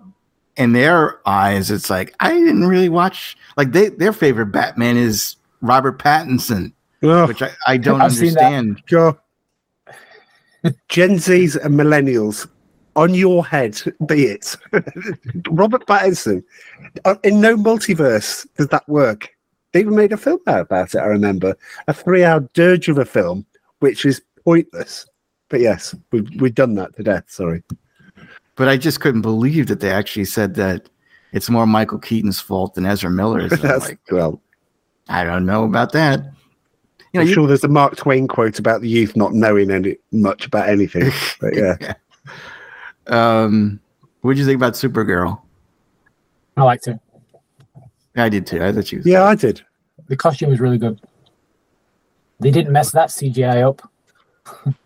in their eyes, it's like I didn't really watch. Like they, their favorite Batman is Robert Pattinson, Oh, which I, I don't I've understand. Joe. Gen Zs and millennials, on your head be it. Robert Pattinson. Uh, In no multiverse does that work. They even made a film out about it, I remember. A three hour dirge of a film, which is pointless. But yes, we've, we've done that to death. Sorry. But I just couldn't believe that they actually said that it's more Michael Keaton's fault than Ezra Miller's. I'm That's, like, well, I don't know about that. You know, I'm you- sure there's a Mark Twain quote about the youth not knowing any much about anything. But yeah. um, what did you think about Supergirl? I liked it. I did too. I thought she was. Yeah, I did. The costume was really good. They didn't mess that CGI up.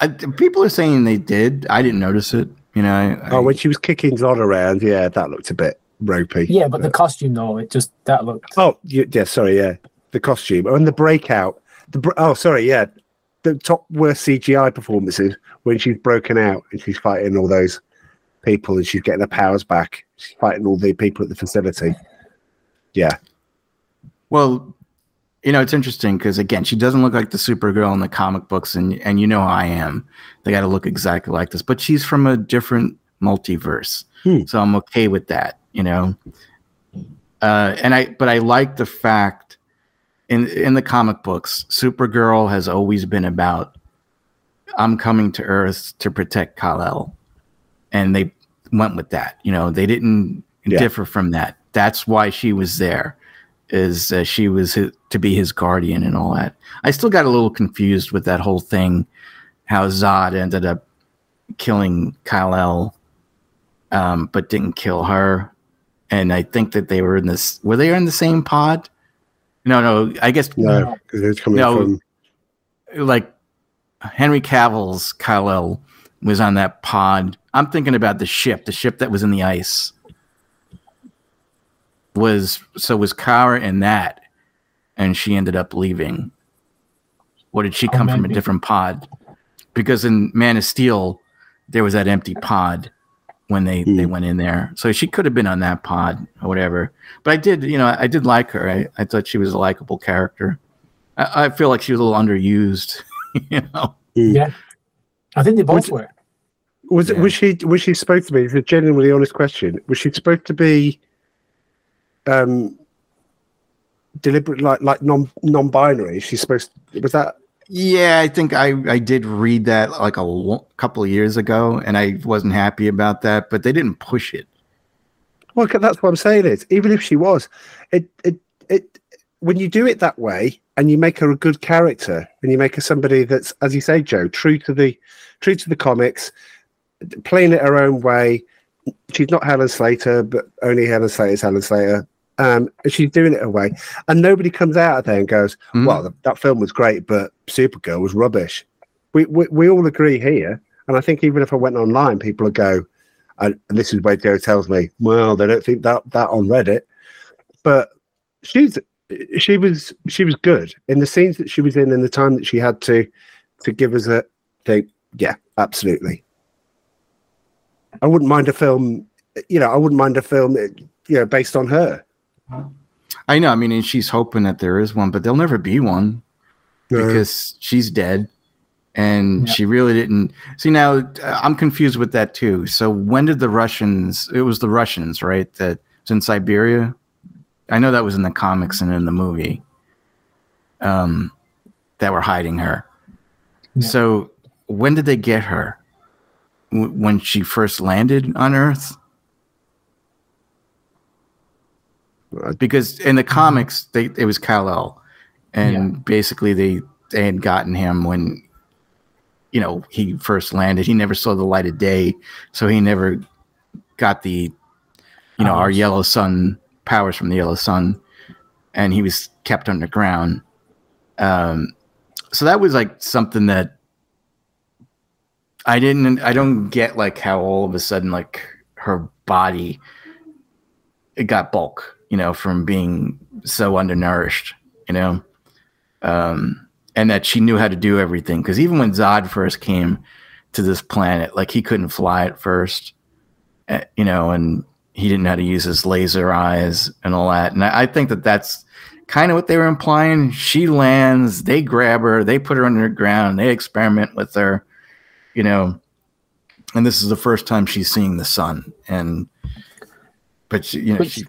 I, people are saying they did. I didn't notice it. You know. I, I- Oh, when she was kicking Zod around, yeah, that looked a bit ropey. Yeah, but the costume though, it just that looked. Oh, y- yeah, sorry, yeah. The costume and the breakout. The oh, sorry, yeah. the top worst CGI performances when she's broken out and she's fighting all those people and she's getting her powers back. She's fighting all the people at the facility. Yeah. Well, you know, it's interesting because again, she doesn't look like the Supergirl in the comic books, and and you know I am. They got to look exactly like this, but she's from a different multiverse, Hmm. so I'm okay with that. You know, uh, and I but I like the fact in in the comic books, Supergirl has always been about I'm coming to Earth to protect Kal-El, and they went with that. You know, they didn't Yeah. differ from that. That's why she was there is uh, she was his, to be his guardian and all that. I still got a little confused with that whole thing, how Zod ended up killing Kal-El, um, but didn't kill her. And I think that they were in this. Were they in the same pod? No, no. I guess No, because it's coming No. from. like Henry Cavill's Kal-El was on that pod. I'm thinking about the ship, the ship that was in the ice. Was so was Kara in that, and she ended up leaving. Or did she Oh, come from a different pod? Because in Man of Steel, there was that empty pod when they they Hmm. went in there. So she could have been on that pod or whatever. But I did, you know, I did like her. I, I thought she was a likable character. I, I feel like she was a little underused, you know. Yeah. I think they both Which- were. Was it? Yeah. Was she? Was she supposed to be? It's a genuinely honest question. Was she supposed to be, um, deliberate like like non non-binary? She's she supposed? Was that? Yeah, I think I, I did read that like a lo- couple of years ago, and I wasn't happy about that. But they didn't push it. Well, that's what I'm saying. Is even if she was, it it it when you do it that way and you make her a good character and you make her somebody that's, as you say, Joe, true to the true to the comics, playing it her own way. She's not Helen Slater, but only Helen Slater's Helen Slater. Um, and she's doing it her way, and nobody comes out of there and goes, Mhm. "Well, th- that film was great, but Supergirl was rubbish." We, we we all agree here, and I think even if I went online, people would go, and, and this is where Joe tells me, well, they don't think that that on Reddit, but she's she was she was good in the scenes that she was in and the time that she had to to give us a thing. Yeah, absolutely. I wouldn't mind a film, you know, I wouldn't mind a film, you know, based on her. I know. I mean, and she's hoping that there is one, but there'll never be one because she's dead, and Yeah. she really didn't. See, now uh, I'm confused with that too. So when did the Russians? It was the Russians, right? That was in Siberia. I know that was in the comics and in the movie. Um, that were hiding her. Yeah. So when did they get her? W- when she first landed on Earth? Uh, because in the comics they it was Kal-El and basically they they had gotten him when you know he first landed. He never saw the light of day so he never got the you know our Powers. yellow sun powers from the yellow sun and he was kept underground. Um so that was like something that I didn't I don't get like how all of a sudden like her body it got bulk, you know, from being so undernourished, you know, um, and that she knew how to do everything. Because even when Zod first came to this planet, like he couldn't fly at first, uh, you know, and he didn't know how to use his laser eyes and all that. And I, I think that that's kind of what they were implying. She lands, they grab her, they put her underground, they experiment with her, you know. And this is the first time she's seeing the sun, and but she, you know, But she.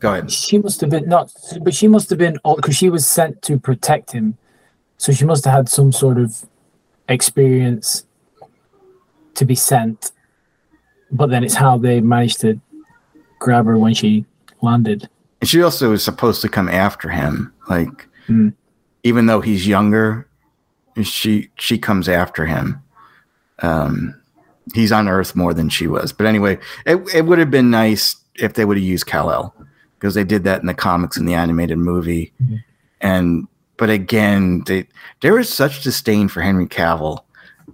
Go ahead. She must have been not, but she must have been because she was sent to protect him, so she must have had some sort of experience to be sent. But then it's how they managed to grab her when she landed. And she also was supposed to come after him, like Hmm. even though he's younger, she she comes after him. Um, he's on Earth more than she was, but anyway, it it would have been nice if they would have used Kal El because they did that in the comics and the animated movie, Mhm. and but again, they, there is such disdain for Henry Cavill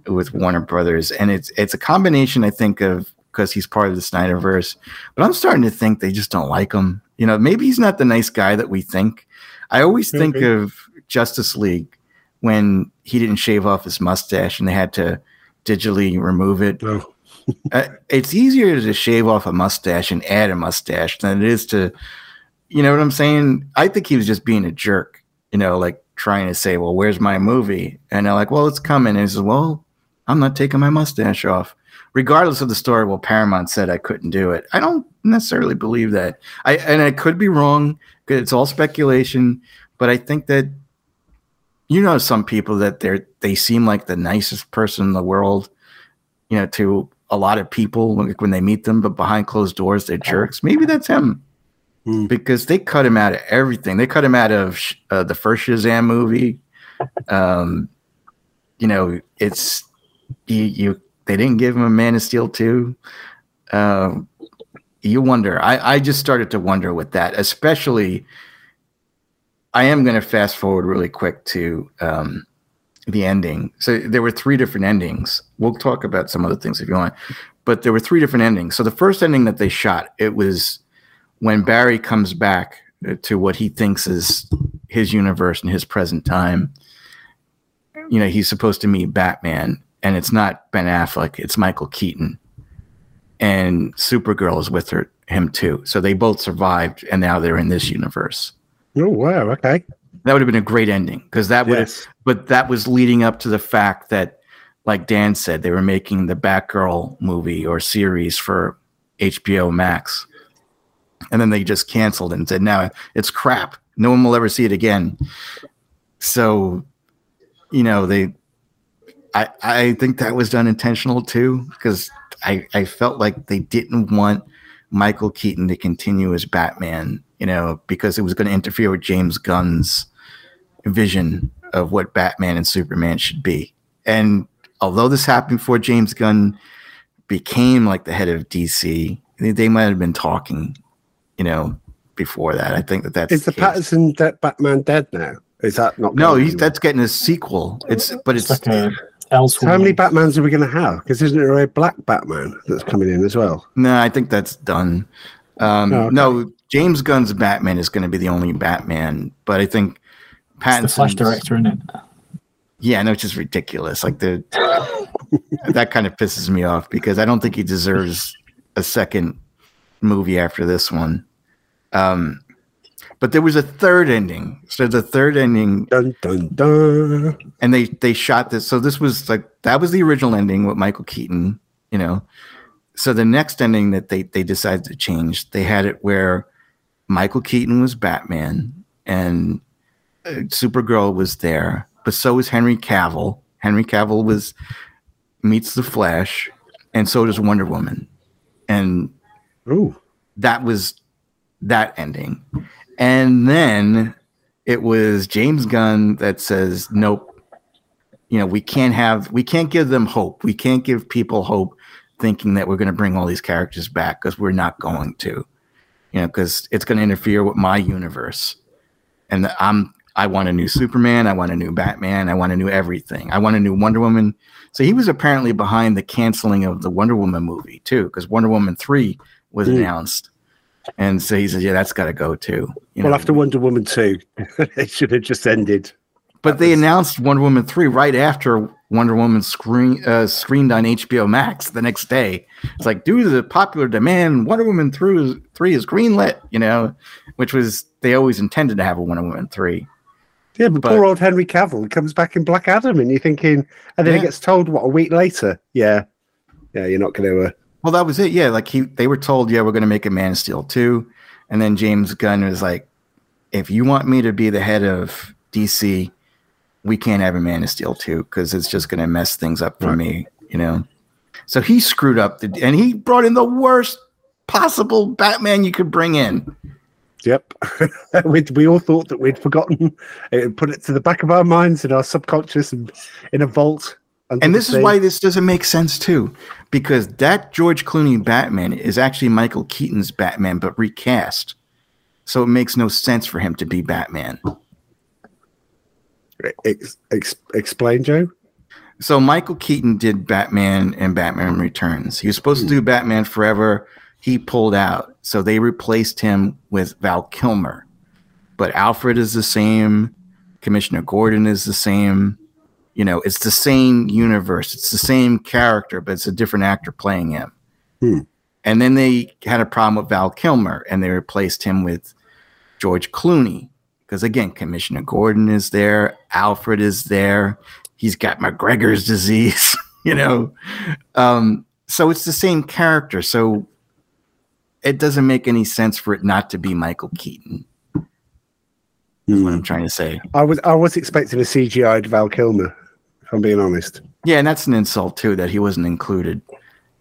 with Warner Brothers, and it's it's a combination, I think, of because he's part of the Snyderverse, but I'm starting to think they just don't like him. You know, maybe he's not the nice guy that we think. I always think of Justice League when he didn't shave off his mustache and they had to digitally remove it. Oh. uh, it's easier to shave off a mustache and add a mustache than it is to, you know what I'm saying? I think he was just being a jerk, you know, like trying to say, well, where's my movie? And they're like, well, it's coming. And he says, well, I'm not taking my mustache off. Regardless of the story, well, Paramount said I couldn't do it. I don't necessarily believe that. I and I could be wrong it's all speculation, but I think that you know some people that they're they seem like the nicest person in the world, you know, to a lot of people like when they meet them, but behind closed doors they're jerks. Maybe that's him. Hmm. Because they cut him out of everything. They cut him out of uh, the first Shazam movie. Um, you know, it's you, you. They didn't give him a Man of Steel two. Um, you wonder. I, I just started to wonder with that, especially. I am going to fast forward really quick to um, the ending. So there were three different endings. We'll talk about some other things if you want, but there were three different endings. So the first ending that they shot, it was when Barry comes back uh, to what he thinks is his universe and his present time. You know, he's supposed to meet Batman, and it's not Ben Affleck; it's Michael Keaton, and Supergirl is with her him too. So they both survived, and now they're in this universe. Oh wow, okay. That would have been a great ending because that would Yes. but that was leading up to the fact that, like Dan said, they were making the Batgirl movie or series for HBO Max. And then they just canceled and said, no, it's crap. No one will ever see it again. So, you know, they, I, I think that was done intentional too, because I, I felt like they didn't want Michael Keaton to continue as Batman, you know, because it was going to interfere with James Gunn's vision of what Batman and Superman should be. And although this happened before James Gunn became like the head of DC, they might have been talking, you know, before that. I think that that's Is the case. Pattinson de- Batman dead now? Is that not? No, going he's that's getting a sequel. It's but it's It's like a elsewhere. how many Batmans are we going to have? Because isn't there a black Batman that's coming in as well? no, I think that's done. Um, Oh, okay. No, James Gunn's Batman is going to be the only Batman, but I think It's the Flash director in it. Yeah, no, it's just ridiculous. Like the that kind of pisses me off because I don't think he deserves a second movie after this one. Um, but there was a third ending. So the third ending, Dun dun dun. and they they shot this. So this was like that was the original ending with Michael Keaton. You know, so the next ending that they they decided to change, they had it where Michael Keaton was Batman and uh, Supergirl was there, but so was Henry Cavill. Henry Cavill was meets the Flash, and so does Wonder Woman, and Ooh, that was that ending. And then it was James Gunn that says, "Nope, you know we can't have we can't give them hope. We can't give people hope, thinking that we're going to bring all these characters back because we're not going to, you know, because it's going to interfere with my universe." And I'm I want a new Superman. I want a new Batman. I want a new everything. I want a new Wonder Woman. So he was apparently behind the canceling of the Wonder Woman movie too, because Wonder Woman three was Mm. announced, and so he says, "Yeah, that's got to go too." You well, know? after Wonder Woman two, it should have just ended. but they announced Wonder Woman three right after Wonder Woman screen uh, screened on HBO Max the next day. It's like due to the popular demand, Wonder Woman three is, three is greenlit. You know, which was they always intended to have a Wonder Woman three. Yeah, but, But- poor old Henry Cavill comes back in Black Adam, and you're thinking, and then Yeah. he gets told what a week later. Yeah, yeah, you're not going to. Uh, Well, that was it. Yeah, like he they were told, yeah, we're going to make a Man of Steel two, and then James Gunn was like, if you want me to be the head of DC, we can't have a Man of Steel two because it's just going to mess things up for Right. me, you know. So he screwed up, the, and he brought in the worst possible Batman you could bring in. Yep, we we all thought that we'd forgotten, it, put it to the back of our minds in our subconscious and in a vault. And this is why this doesn't make sense too, because that George Clooney Batman is actually Michael Keaton's Batman, but recast. So it makes no sense for him to be Batman. Ex, ex, explain, Joe. So Michael Keaton did Batman and Batman Returns. He was supposed to do hmm. Batman Forever. He pulled out. So they replaced him with Val Kilmer. But Alfred is the same. Commissioner Gordon is the same. You know, it's the same universe. It's the same character, but it's a different actor playing him. Hmm. And then they had a problem with Val Kilmer, and they replaced him with George Clooney because again, Commissioner Gordon is there, Alfred is there. He's got McGregor's disease, you know. Um, so it's the same character. So it doesn't make any sense for it not to be Michael Keaton. Is what I'm trying to say. I was I was expecting a CGI'd Val Kilmer, I'm being honest. Yeah, and that's an insult too that he wasn't included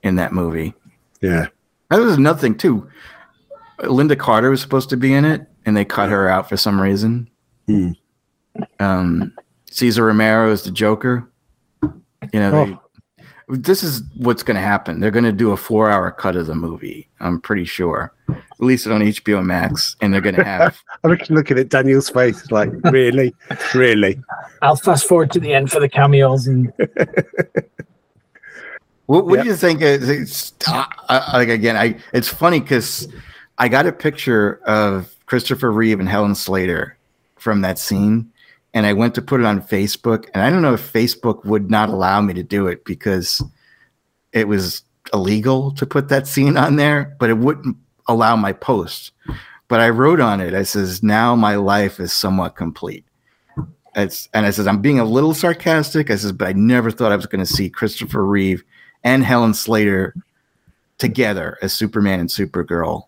in that movie. Yeah. That was another thing too. Lynda Carter was supposed to be in it, and they cut her out for some reason. Hmm. Um, Cesar Romero is the Joker. You know, they, this is what's going to happen. They're going to do a four-hour cut of the movie. I'm pretty sure. Release it on HBO Max, and they're going to have. I'm looking, looking at Daniel's face like, really? really? I'll fast forward to the end for the cameos and What, what Yeah. do you think? Is, it's, uh, uh, like again, I it's funny because I got a picture of Christopher Reeve and Helen Slater from that scene, and I went to put it on Facebook, and I don't know if Facebook would not allow me to do it because it was illegal to put that scene on there, but it wouldn't allow my post. But I wrote on it. I says, "Now my life is somewhat complete." It's and I says I'm being a little sarcastic. I says, but I never thought I was going to see Christopher Reeve and Helen Slater together as Superman and Supergirl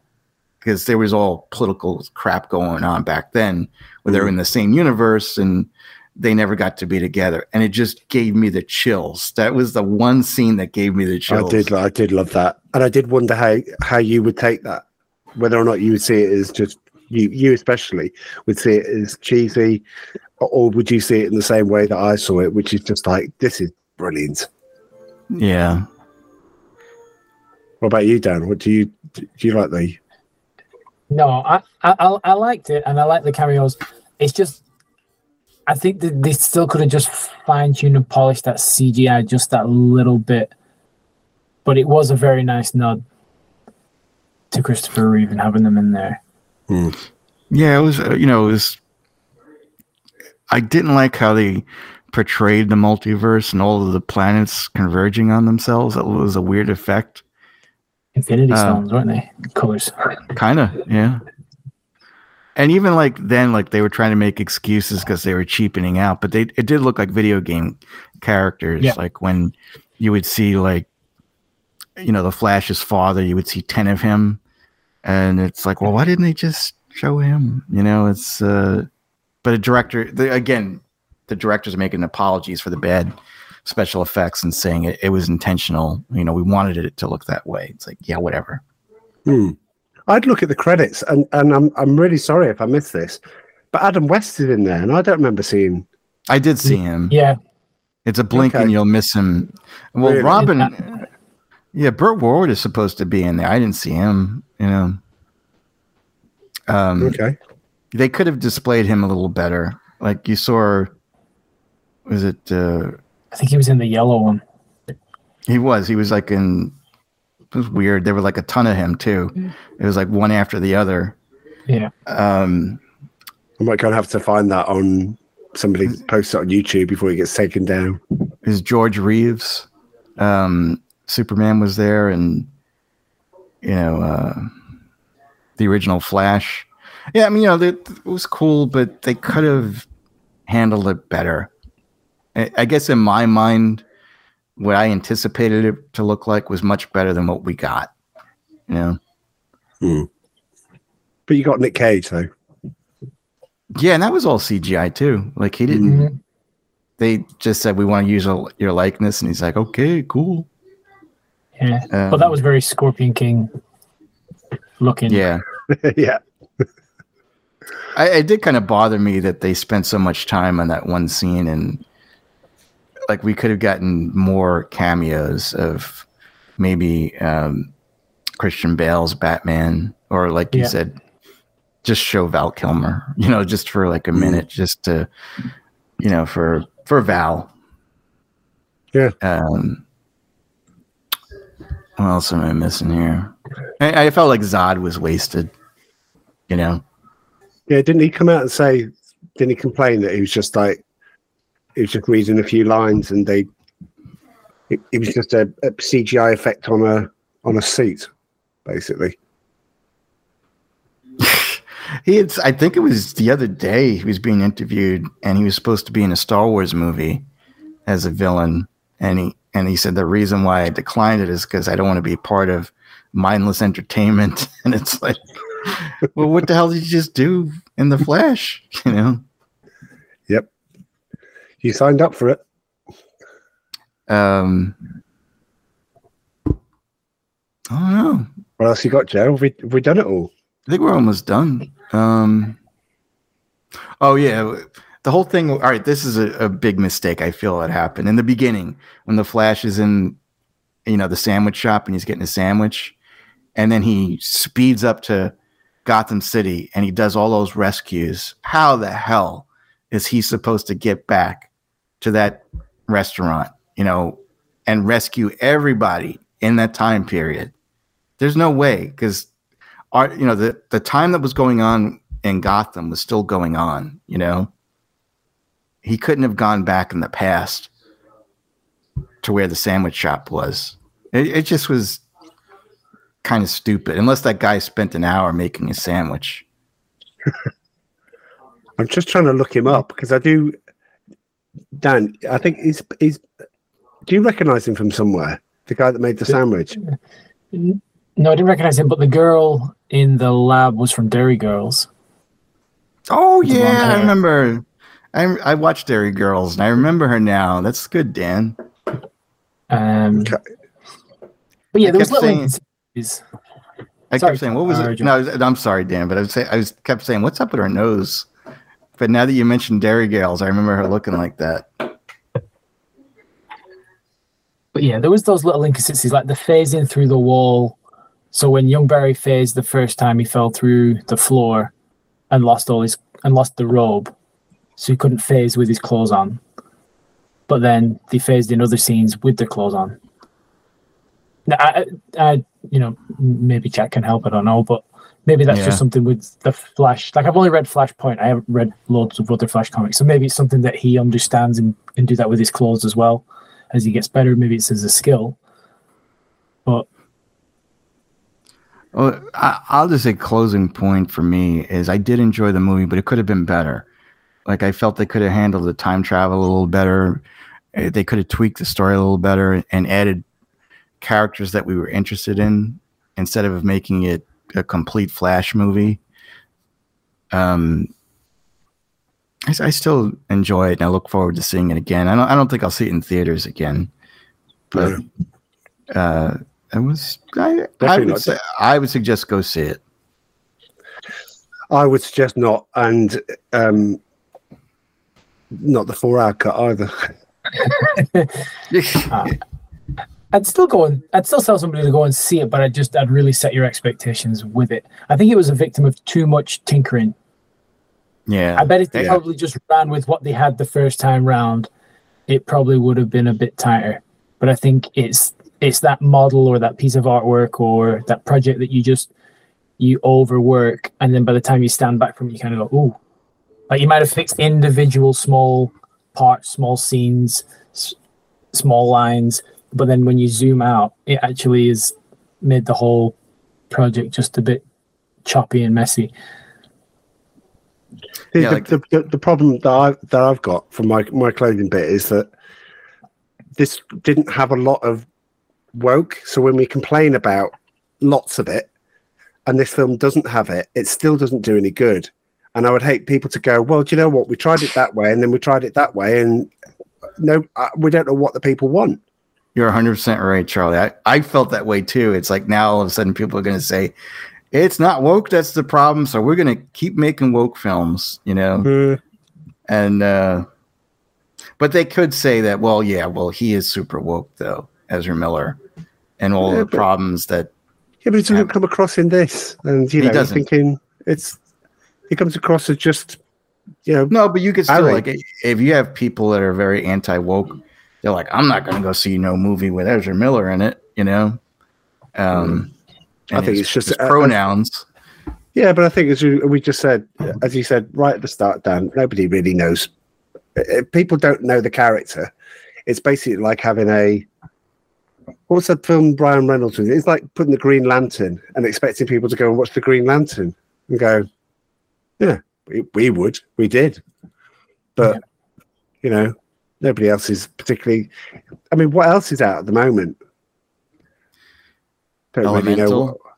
because there was all political crap going on back then where they were mm-hmm. in the same universe and they never got to be together and it just gave me the chills that was the one scene that gave me the chills I did I did love that. And I did wonder how how you would take that. Whether or not you would see it as just you you especially would see it as cheesy or, or would you see it in the same way that I saw it, which is just like this is brilliant. yeah What about you, Dan? What do you do you like the no, I, I I- I liked it and I like the cameos. It's just I think that they still could have just fine tuned and polished that CGI just that little bit. But it was a very nice nod to Christopher Reeve and having them in there. yeah it was uh, you know it was i didn't like how they portrayed the multiverse and all of the planets converging on themselves It was a weird effect Infinity Uh, Stones, weren't they? Colors. kind of yeah and even like then like they were trying to make excuses because they were cheapening out but they it did look like video game characters Yeah. like when you would see like you know the flash's father you would see 10 of him and it's like well why didn't they just show him you know it's uh but a director the, again the director's making apologies for the bad special effects and saying it, it was intentional you know we wanted it to look that way it's like yeah whatever Hmm. I'd look at the credits and, and I'm I'm really sorry if I missed this. But Adam West is in there and I don't remember seeing i did see him Yeah. It's a blink Okay. and you'll miss him. Well, Really? Robin, yeah, Burt Ward is supposed to be in there. I didn't see him. You know, um, Okay. they could have displayed him a little better. Like you saw, was it? Uh, I think he was in the yellow one. he was. He was like in. It was weird. There were like a ton of him too. It was like one after the other. Yeah. Um, I might kind of have to find that on somebody post it on YouTube before he gets taken down. is George Reeves. Um, Superman was there, and you know uh, the original Flash. Yeah, I mean, you know, it, it was cool, but they could have handled it better. I, I guess in my mind, what I anticipated it to look like was much better than what we got. You know, But you got Nick Cage though. yeah, and that was all CGI too. Like he didn't. Mhm. They just said we want to use a, your likeness, and he's like, okay, cool. Yeah. Um, but that was very Scorpion King looking. Yeah. yeah. I, it did kind of bother me that they spent so much time on that one scene and like we could have gotten more cameos of maybe um, Christian Bale's Batman or like you Yeah. said, just show Val Kilmer, you know, just for like a minute, just to, you know, for for Val. Yeah. Um, what else am I missing here? I, I felt like Zod was wasted. You know, Yeah, didn't he come out and say didn't he complain that he was just like he was just reading a few lines and they it, it was just a, a CGI effect on a on a seat, basically. He had, I think it was the other day he was being interviewed and he was supposed to be in a Star Wars movie as a villain. And he and he said the reason why I declined it is because I don't want to be part of mindless entertainment. And it's like, well, what the hell did you just do in the Flash? You know? Yep. You signed up for it. Um, I don't know. What else you got, Joe? Have we, have we done it all? I think we're almost done. Um, oh yeah, the whole thing. All right, this is a, a big mistake. I feel that happened in the beginning when the Flash is in, you know, the sandwich shop and he's getting a sandwich, and then he speeds up to Gotham City and he does all those rescues. How the hell is he supposed to get back to that restaurant, you know, and rescue everybody in that time period? There's no way because our, you know, the, the time that was going on in Gotham was still going on, you know. He couldn't have gone back in the past to where the sandwich shop was. It, it just was kind of stupid, unless that guy spent an hour making a sandwich. I'm just trying to look him up because I do. Dan, I think he's he's. Do you recognise him from somewhere? The guy that made the sandwich. No, I didn't recognize him, but the girl in the lab was from Derry Girls. Oh yeah, I remember. I I watched Derry Girls and I remember her now. That's good, Dan. Um, Okay. but yeah, I there was kept little saying- inconsistencies. I Sorry, kept saying, "What was uh, it?" Joe. No, I was- I'm sorry, Dan, but I was say, I was kept saying, "What's up with her nose?" But now that you mentioned Derry Girls, I remember her looking like that. But yeah, there was those little inconsistencies, like the phasing through the wall. So when young Barry phased the first time, he fell through the floor and lost all his and lost the robe, so he couldn't phase with his clothes on. But then they phased in other scenes with their clothes on. Now, I, I, you know, maybe Jack can help. I don't know, but maybe that's Yeah. just something with the Flash. Like I've only read Flashpoint. I haven't read loads of other Flash comics, so maybe it's something that he understands and can do that with his clothes as well as he gets better. Maybe it's as a skill. But Well, I, I'll just say closing point for me is I did enjoy the movie, but it could have been better. Like I felt they could have handled the time travel a little better. Eh, They could have tweaked the story a little better and added characters that we were interested in instead of making it a complete Flash movie. Um, I, s- I still enjoy it and I look forward to seeing it again. I don't, I don't think I'll see it in theaters again, but uh, it was. I, I would say I would suggest go see it. I would suggest not, and um, not the four-hour cut either. I'd still go and I'd still tell somebody to go and see it, but I'd just I'd really set your expectations with it. I think it was a victim of too much tinkering. yeah, I bet if they Yeah. probably just ran with what they had the first time round, it probably would have been a bit tighter. But I think it's it's that model or that piece of artwork or that project that you just you overwork, and then by the time you stand back from it, you kind of go, "Ooh!" Like you might have fixed individual small parts, small scenes, s- small lines, but then when you zoom out, it actually is made the whole project just a bit choppy and messy. The, Yeah, the, like- the, the, the problem that I that I've got from my my clothing bit is that this didn't have a lot of woke. So when we complain about lots of it, and this film doesn't have it, it still doesn't do any good. And I would hate people to go, well, do you know what? We tried it that way, and then we tried it that way, and no, uh, we don't know what the people want. You're 100% right, Charlie. I, I felt that way too. It's like now all of a sudden people are going to say, it's not woke, that's the problem. So we're going to keep making woke films, you know? And, uh, but they could say that, well, yeah, well, he is super woke though, Ezra Miller, and all Yeah, the but- problems that, Yeah, but it doesn't Yeah. come across in this, and you know, you're thinking it's it comes across as just you know no, but you could still, Harry. like, if you have people that are very anti woke, they're like, I'm not going to go see no movie with Ezra Miller in it, you know? Um, I think it's just his a- a- pronouns. Yeah, but I think as we, we just said, as you said right at the start, Dan, nobody really knows. If people don't know the character. It's basically like having a what's that film Ryan Reynolds with? It's like putting the Green Lantern and expecting people to go and watch the Green Lantern and go, yeah, we, we would, we did, but you know, nobody else is particularly. I mean, what else is out at the moment? Don't really know what.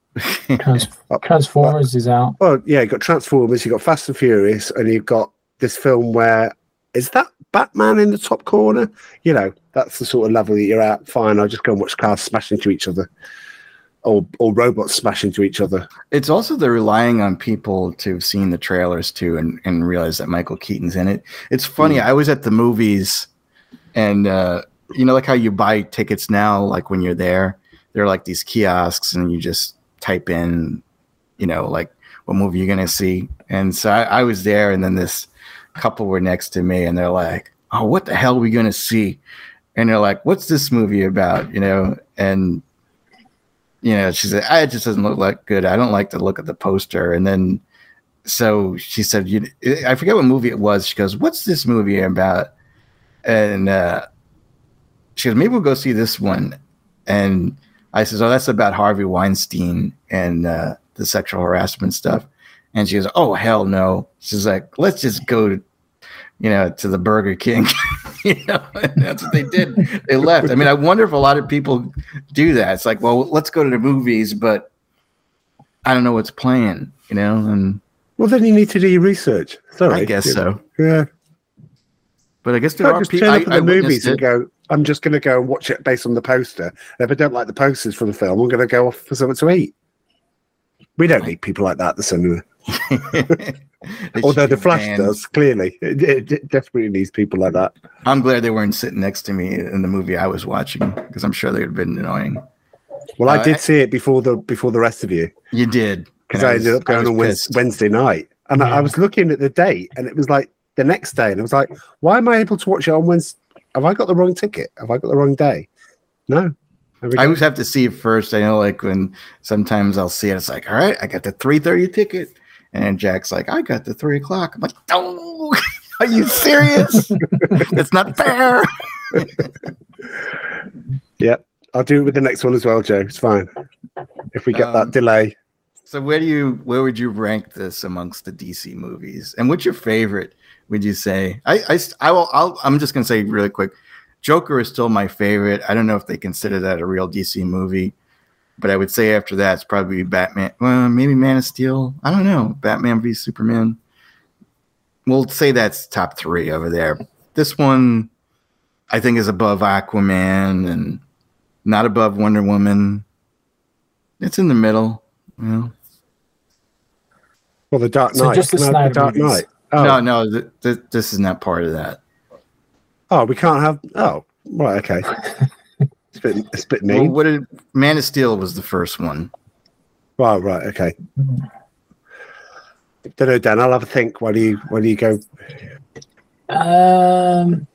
Oh. Transformers is out. Well, yeah, you got Transformers, you got Fast and Furious, and you've got this film where is that Batman in the top corner? You know, that's the sort of level that you're at. Fine, I'll just go and watch cars smash into each other, or or robots smash into each other. It's also the relying on people to have seen the trailers too and, and realize that Michael Keaton's in it. It's funny. I was at the movies and uh, you know, like how you buy tickets now, like when you're there, there are like these kiosks and you just type in, you know, like what movie you're gonna see. And so I, I was there and then this couple were next to me and they're like, Oh, what the hell are we gonna see? And they're like, What's this movie about? You know, and you know, she said, "I it just doesn't look like good. I don't like to look at the poster." And then, so she said, "You, I forget what movie it was." She goes, "What's this movie about?" And uh, she goes, "Maybe we'll go see this one." And I says, "Oh, that's about Harvey Weinstein and uh, the sexual harassment stuff." And she goes, "Oh, hell no!" She's like, "Let's just go." You know, to the Burger King. you know, that's what they did. They left. I mean, I wonder if a lot of people do that. It's like, well, let's go to the movies, but I don't know what's playing, you know, and Well, then you need to do your research. Sorry, I guess so. Yeah, But I guess there Don't are just people. I, up at I the movies and go. I'm just going to go and watch it based on the poster. If I don't like the posters for the film, I'm going to go off for something to eat. We don't need people like that at the cinema. Although the Flash banned. does clearly, it, it- it desperately needs people like that. I'm glad they weren't sitting next to me in the movie I was watching because I'm sure they would have been annoying. Well, I Uh, did I- see it before the before the rest of you You did because I, was- ended up going on pissed. Wednesday night, and I, I was looking at the date, and it was like the next day, and I was like, "Why am I able to watch it on Wednesday? Have I got the wrong ticket? Have I got the wrong day?" No. I always have to see it first. I know, like when sometimes I'll see it, it's like, all right, I got the three thirty ticket, and Jack's like, I got the three o'clock. I'm like, oh, are you serious? It's not fair. yeah, I'll do it with the next one as well, Joe. It's fine. If we get Um, that delay. So where do you where would you rank this amongst the DC movies? And what's your favorite? Would you say? I I, I will. I'll, I'm just gonna say really quick. Joker is still my favorite. I don't know if they consider that a real DC movie, but I would say after that it's probably Batman. Well, maybe Man of Steel. I don't know. Batman v Superman. We'll say that's top three over there. This one, I think, is above Aquaman and not above Wonder Woman. It's in the middle. You know? Well, the Dark So just the Can I have Snyder Dark. Knight. Oh, No, no, th- th- this is not part of that. Oh, we can't have. Oh, right. Okay. it's a bit, it's a bit Well, mean. what did Man of Steel was the first one? Right, right. Okay. Don't know, Dan. I'll have a think while you while you go. Um,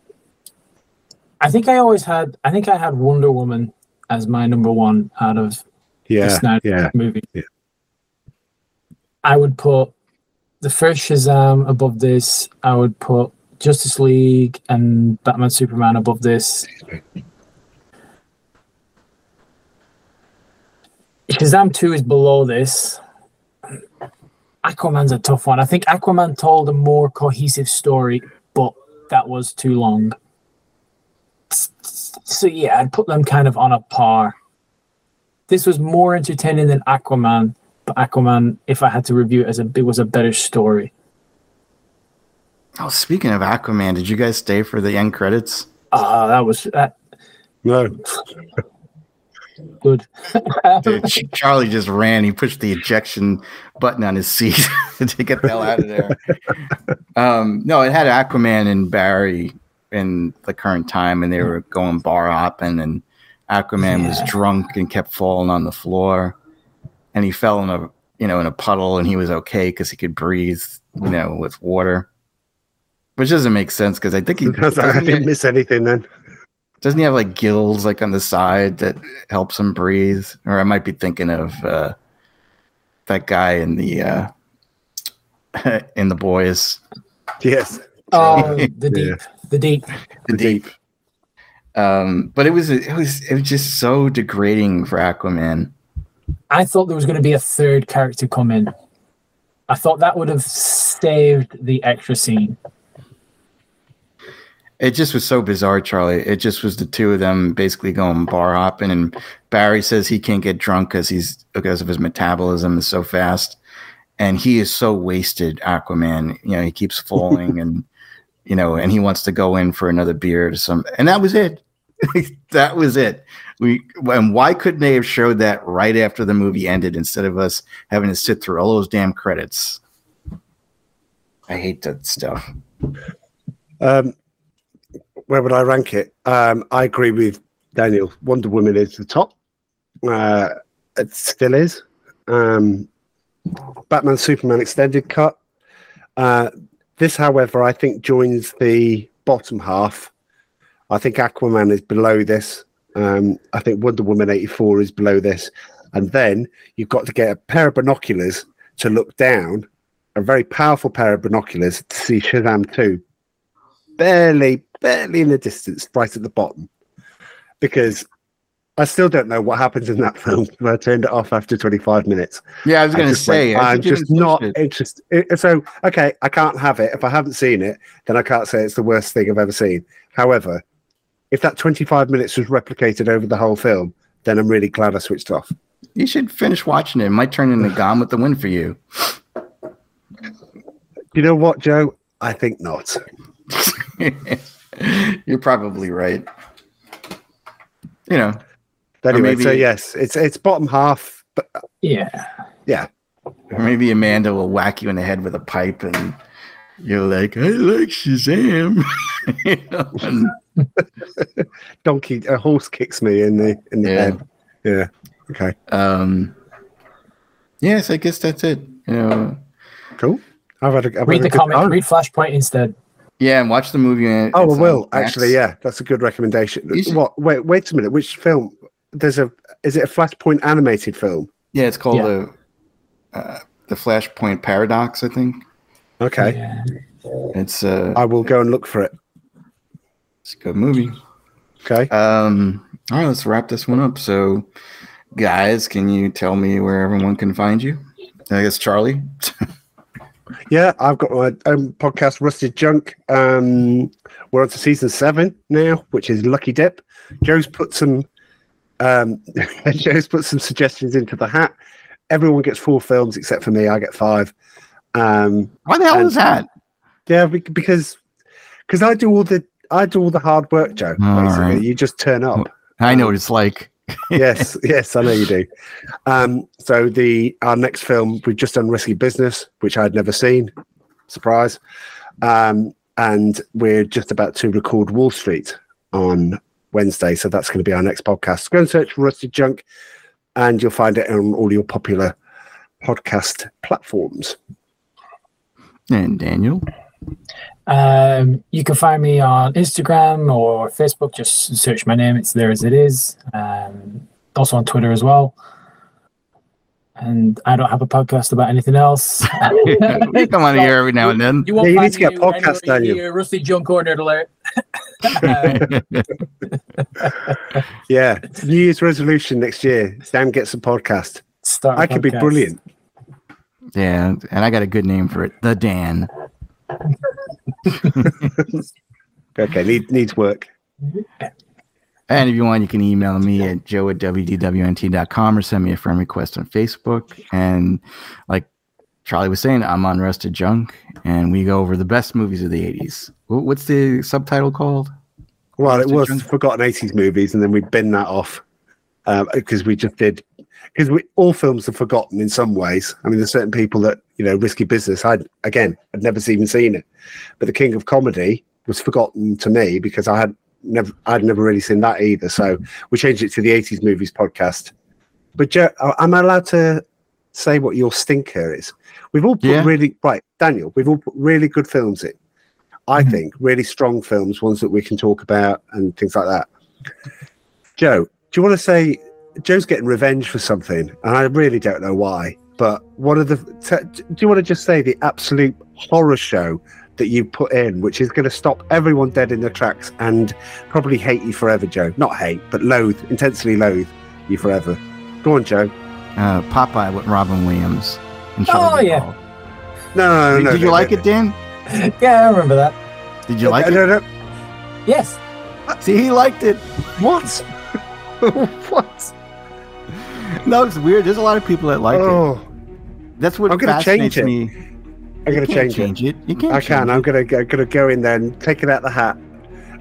I think I always had. I think I had Wonder Woman as my number one out of the Yeah, Snyder yeah. movie. Yeah. I would put the first Shazam above this. I would put Justice League and Batman Superman above this. Shazam 2 is below this. Aquaman's a tough one. I think Aquaman told a more cohesive story, but that was too long. So yeah, I'd put them kind of on a par. This was more entertaining than Aquaman, but Aquaman, if I had to review it as a it was a better story. Oh, speaking of Aquaman, did you guys stay for the end credits? Ah, that was that No, good. Dude, Charlie just ran. He pushed the ejection button on his seat to get the hell out of there. Um, no, it had Aquaman and Barry in the current time, and they were going bar hopping, and Aquaman was drunk and kept falling on the floor, and he fell in a you know in a puddle, and he was okay because he could breathe, you know, with water. Which doesn't make sense because I think he because I doesn't, didn't he miss anything then. doesn't he have like gills like on the side that helps him breathe? Or I might be thinking of uh, that guy in the uh, in the boys. Yes. Oh, the deep, Yeah. the deep. The deep. Um, but it was it was it was just so degrading for Aquaman. I thought there was going to be a third character come in. I thought that would have saved the extra scene. It just was so bizarre, Charlie. It just was the two of them basically going bar hopping, and Barry says he can't get drunk because he's because of his metabolism is so fast, and he is so wasted. Aquaman, you know, he keeps falling, and you know, and he wants to go in for another beer to some, and that was it. that was it. We and why couldn't they have showed that right after the movie ended instead of us having to sit through all those damn credits? I hate that stuff. Um, where would I rank it? Um, I agree with Daniel. Wonder Woman is the top. Uh, it still is. Um, Batman Superman extended cut. Uh, this, however, I think joins the bottom half. I think Aquaman is below this. Um, I think Wonder Woman 84 is below this. And then you've got to get a pair of binoculars to look down, a very powerful pair of binoculars to see Shazam 2 barely, barely in the distance, right at the bottom. Because I still don't know what happens in that film. I turned it off after 25 minutes. Yeah, I was going to went, say, I I'm just didn't it. interested. So, okay, I can't have it. If I haven't seen it, then I can't say it's the worst thing I've ever seen. However, if that 25 minutes was replicated over the whole film, then I'm really glad I switched off. You should finish watching it. It might turn into Gone with the Wind for you. You know what, Joe? I think not. You're probably right. You know, Anyway, so maybe- yes, it's it's bottom half, but Yeah. yeah, or maybe Amanda will whack you in the head with a pipe, and you're like, "I like Shazam." you know, donkey, a horse kicks me in the in the Yeah. head. Yeah. Okay. um, yes, I guess that's it. You know, Cool. I've had a, I've Read had a the good comic. time. Read Flashpoint instead. Yeah, and watch the movie. and Oh, it's I will actually. Yeah, that's a good recommendation. Should- What? Wait, wait a minute. Which film? There's a. Is it a Flashpoint animated film? Yeah, it's called Yeah. the uh, the Flashpoint Paradox. I think Okay, Yeah. it's uh, I will go and look for it. it's a good movie. Okay. Um, all right, let's wrap this one up. So, guys, can you tell me where everyone can find you? I guess Charlie. Yeah, I've got my own podcast, Rusted Junk. Um, we're on to season seven now, which is Lucky Dip. Joe's put some. Um, Joe's put some suggestions into the hat. Everyone gets four films except for me. I get five. Um, Why the hell And- is that? Yeah, because because I do all the I do all the hard work, Joe. All Basically, right. you just turn up. I know what it's like. Yes, yes, I know you do. Um, so the our next film we've just done Risky Business, which I'd never seen. Surprise. Um, and we're just about to record Wall Street on Wednesday, so that's going to be our next podcast. Go and search Rusted Junk, and you'll find it on all your popular podcast platforms. And Daniel. Um, you can find me on Instagram or Facebook. Just search my name; it's there as it is. Um, also on Twitter as well. And I don't have a podcast about anything else. we come on here every now and then. You won't Yeah, you need to get a me anywhere podcast, Daniel. near Rusty Junk Corner alert. Yeah, New Year's resolution next year. Dan gets a podcast. start a I could be brilliant. yeah, and I got a good name for it. The Dan. Okay, need, needs work. And if you want, you can email me at joe at wdwnt.com or send me a friend request on Facebook. And like Charlie was saying, I'm on Rusted Junk, and we go over the best movies of the 80s. What's the subtitle called? Well, it was Junk? forgotten 80s movies, and then we bin that off uh, because we just did. Because we all films are forgotten in some ways. I mean, there's certain people that you know, risky business. I again, I'd never even seen it, but the King of Comedy was forgotten to me because I had never, I'd never really seen that either. So we changed it to the 80s movies podcast. But Joe, am I allowed to say what your stinker is? We've all put Yeah. really right, Daniel. We've all put really good films in. I Mhm. think really strong films, ones that we can talk about and things like that. Joe, do you want to say Joe's getting revenge for something, and I really don't know why, but one of the. T- do you want to just say the absolute horror show that you put in, which is going to stop everyone dead in their tracks and probably hate you forever, Joe? Not hate, but loathe, intensely loathe you forever. Go on, Joe. Uh, Popeye with Robin Williams. And Oh, yeah. Duvall. No, no, Did, no. did you no, like no, it, Dan? Yeah, I remember that. Did you like no, it? no, no. Yes. See, he liked it. What? what? No, it's weird. There's a lot of people that like it. oh, That's what I'm gonna fascinates change it. me. I'm going to can't change, it. it. You can't. I can. I'm it. gonna go, gonna go in then, take it out the hat.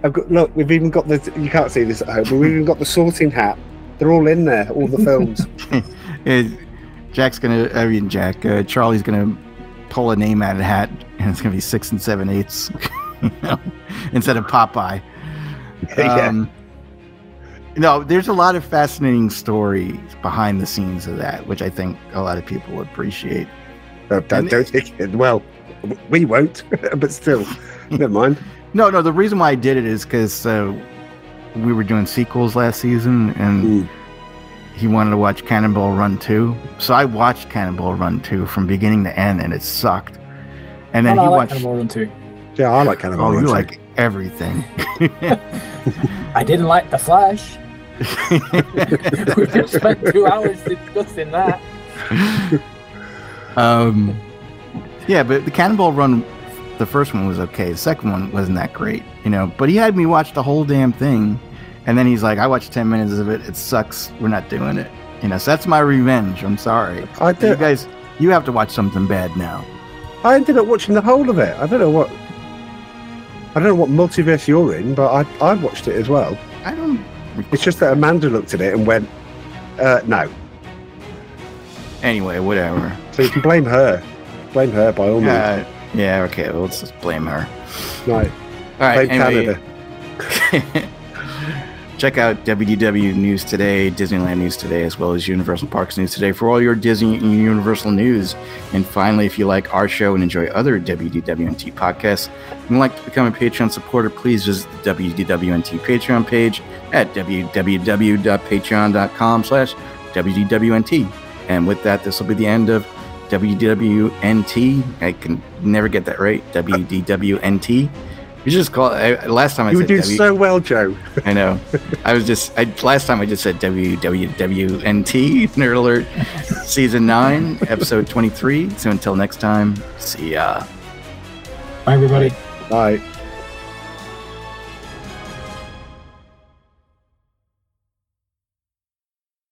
I've got look. We've even got the. You can't see this at home, but we've even got the sorting hat. They're all in there. All the films. Jack's gonna. I mean, Jack. Uh, Charlie's gonna pull a name out of the hat, and it's gonna be six and seven eighths, you know, instead of Popeye. yeah. No, there's a lot of fascinating stories behind the scenes of that, which I think a lot of people would appreciate. No, don't, don't think it. Well, we won't, but still, never mind. No, no. The reason why I did it is because uh, we were doing sequels last season, and Mm. he wanted to watch Cannonball Run 2. So I watched Cannonball Run 2 from beginning to end, and it sucked. And then he like watched. Cannibal Run 2. Yeah, I like Cannibal Oh, Run you too. like everything. I didn't like The Flash. we just spent two hours discussing that. um, yeah, but the Cannonball Run, the first one was okay. The second one wasn't that great, you know. But he had me watch the whole damn thing, and then he's like, "I watched ten minutes of it. It sucks. We're not doing it." You know, so that's my revenge. I'm sorry. I did, You guys, you have to watch something bad now. I ended up watching the whole of it. I don't know what. I don't know what multiverse you're in, but I I watched it as well. I don't. It's just that Amanda looked at it and went, uh, "No." Anyway, whatever. So you can blame her. Blame her by all means. Uh, yeah, okay. Well, let's just blame her. Right. All right. Blame anyway, Canada. check out WDW News Today, Disneyland News Today, as well as Universal Parks News Today for all your Disney and Universal news. And finally, if you like our show and enjoy other WDWNT podcasts and like to become a Patreon supporter, please visit the WDWNT Patreon page at www.patreon.com slash WDWNT. And with that, this will be the end of WDWNT. I can never get that right. WDWNT. You just call it. I, last time I said You said do W. so well, Joe. I know. I was just. I last time I just said WWWNT. Nerd Alert, season nine, episode twenty-three. So until next time, see ya. Bye, everybody. Right.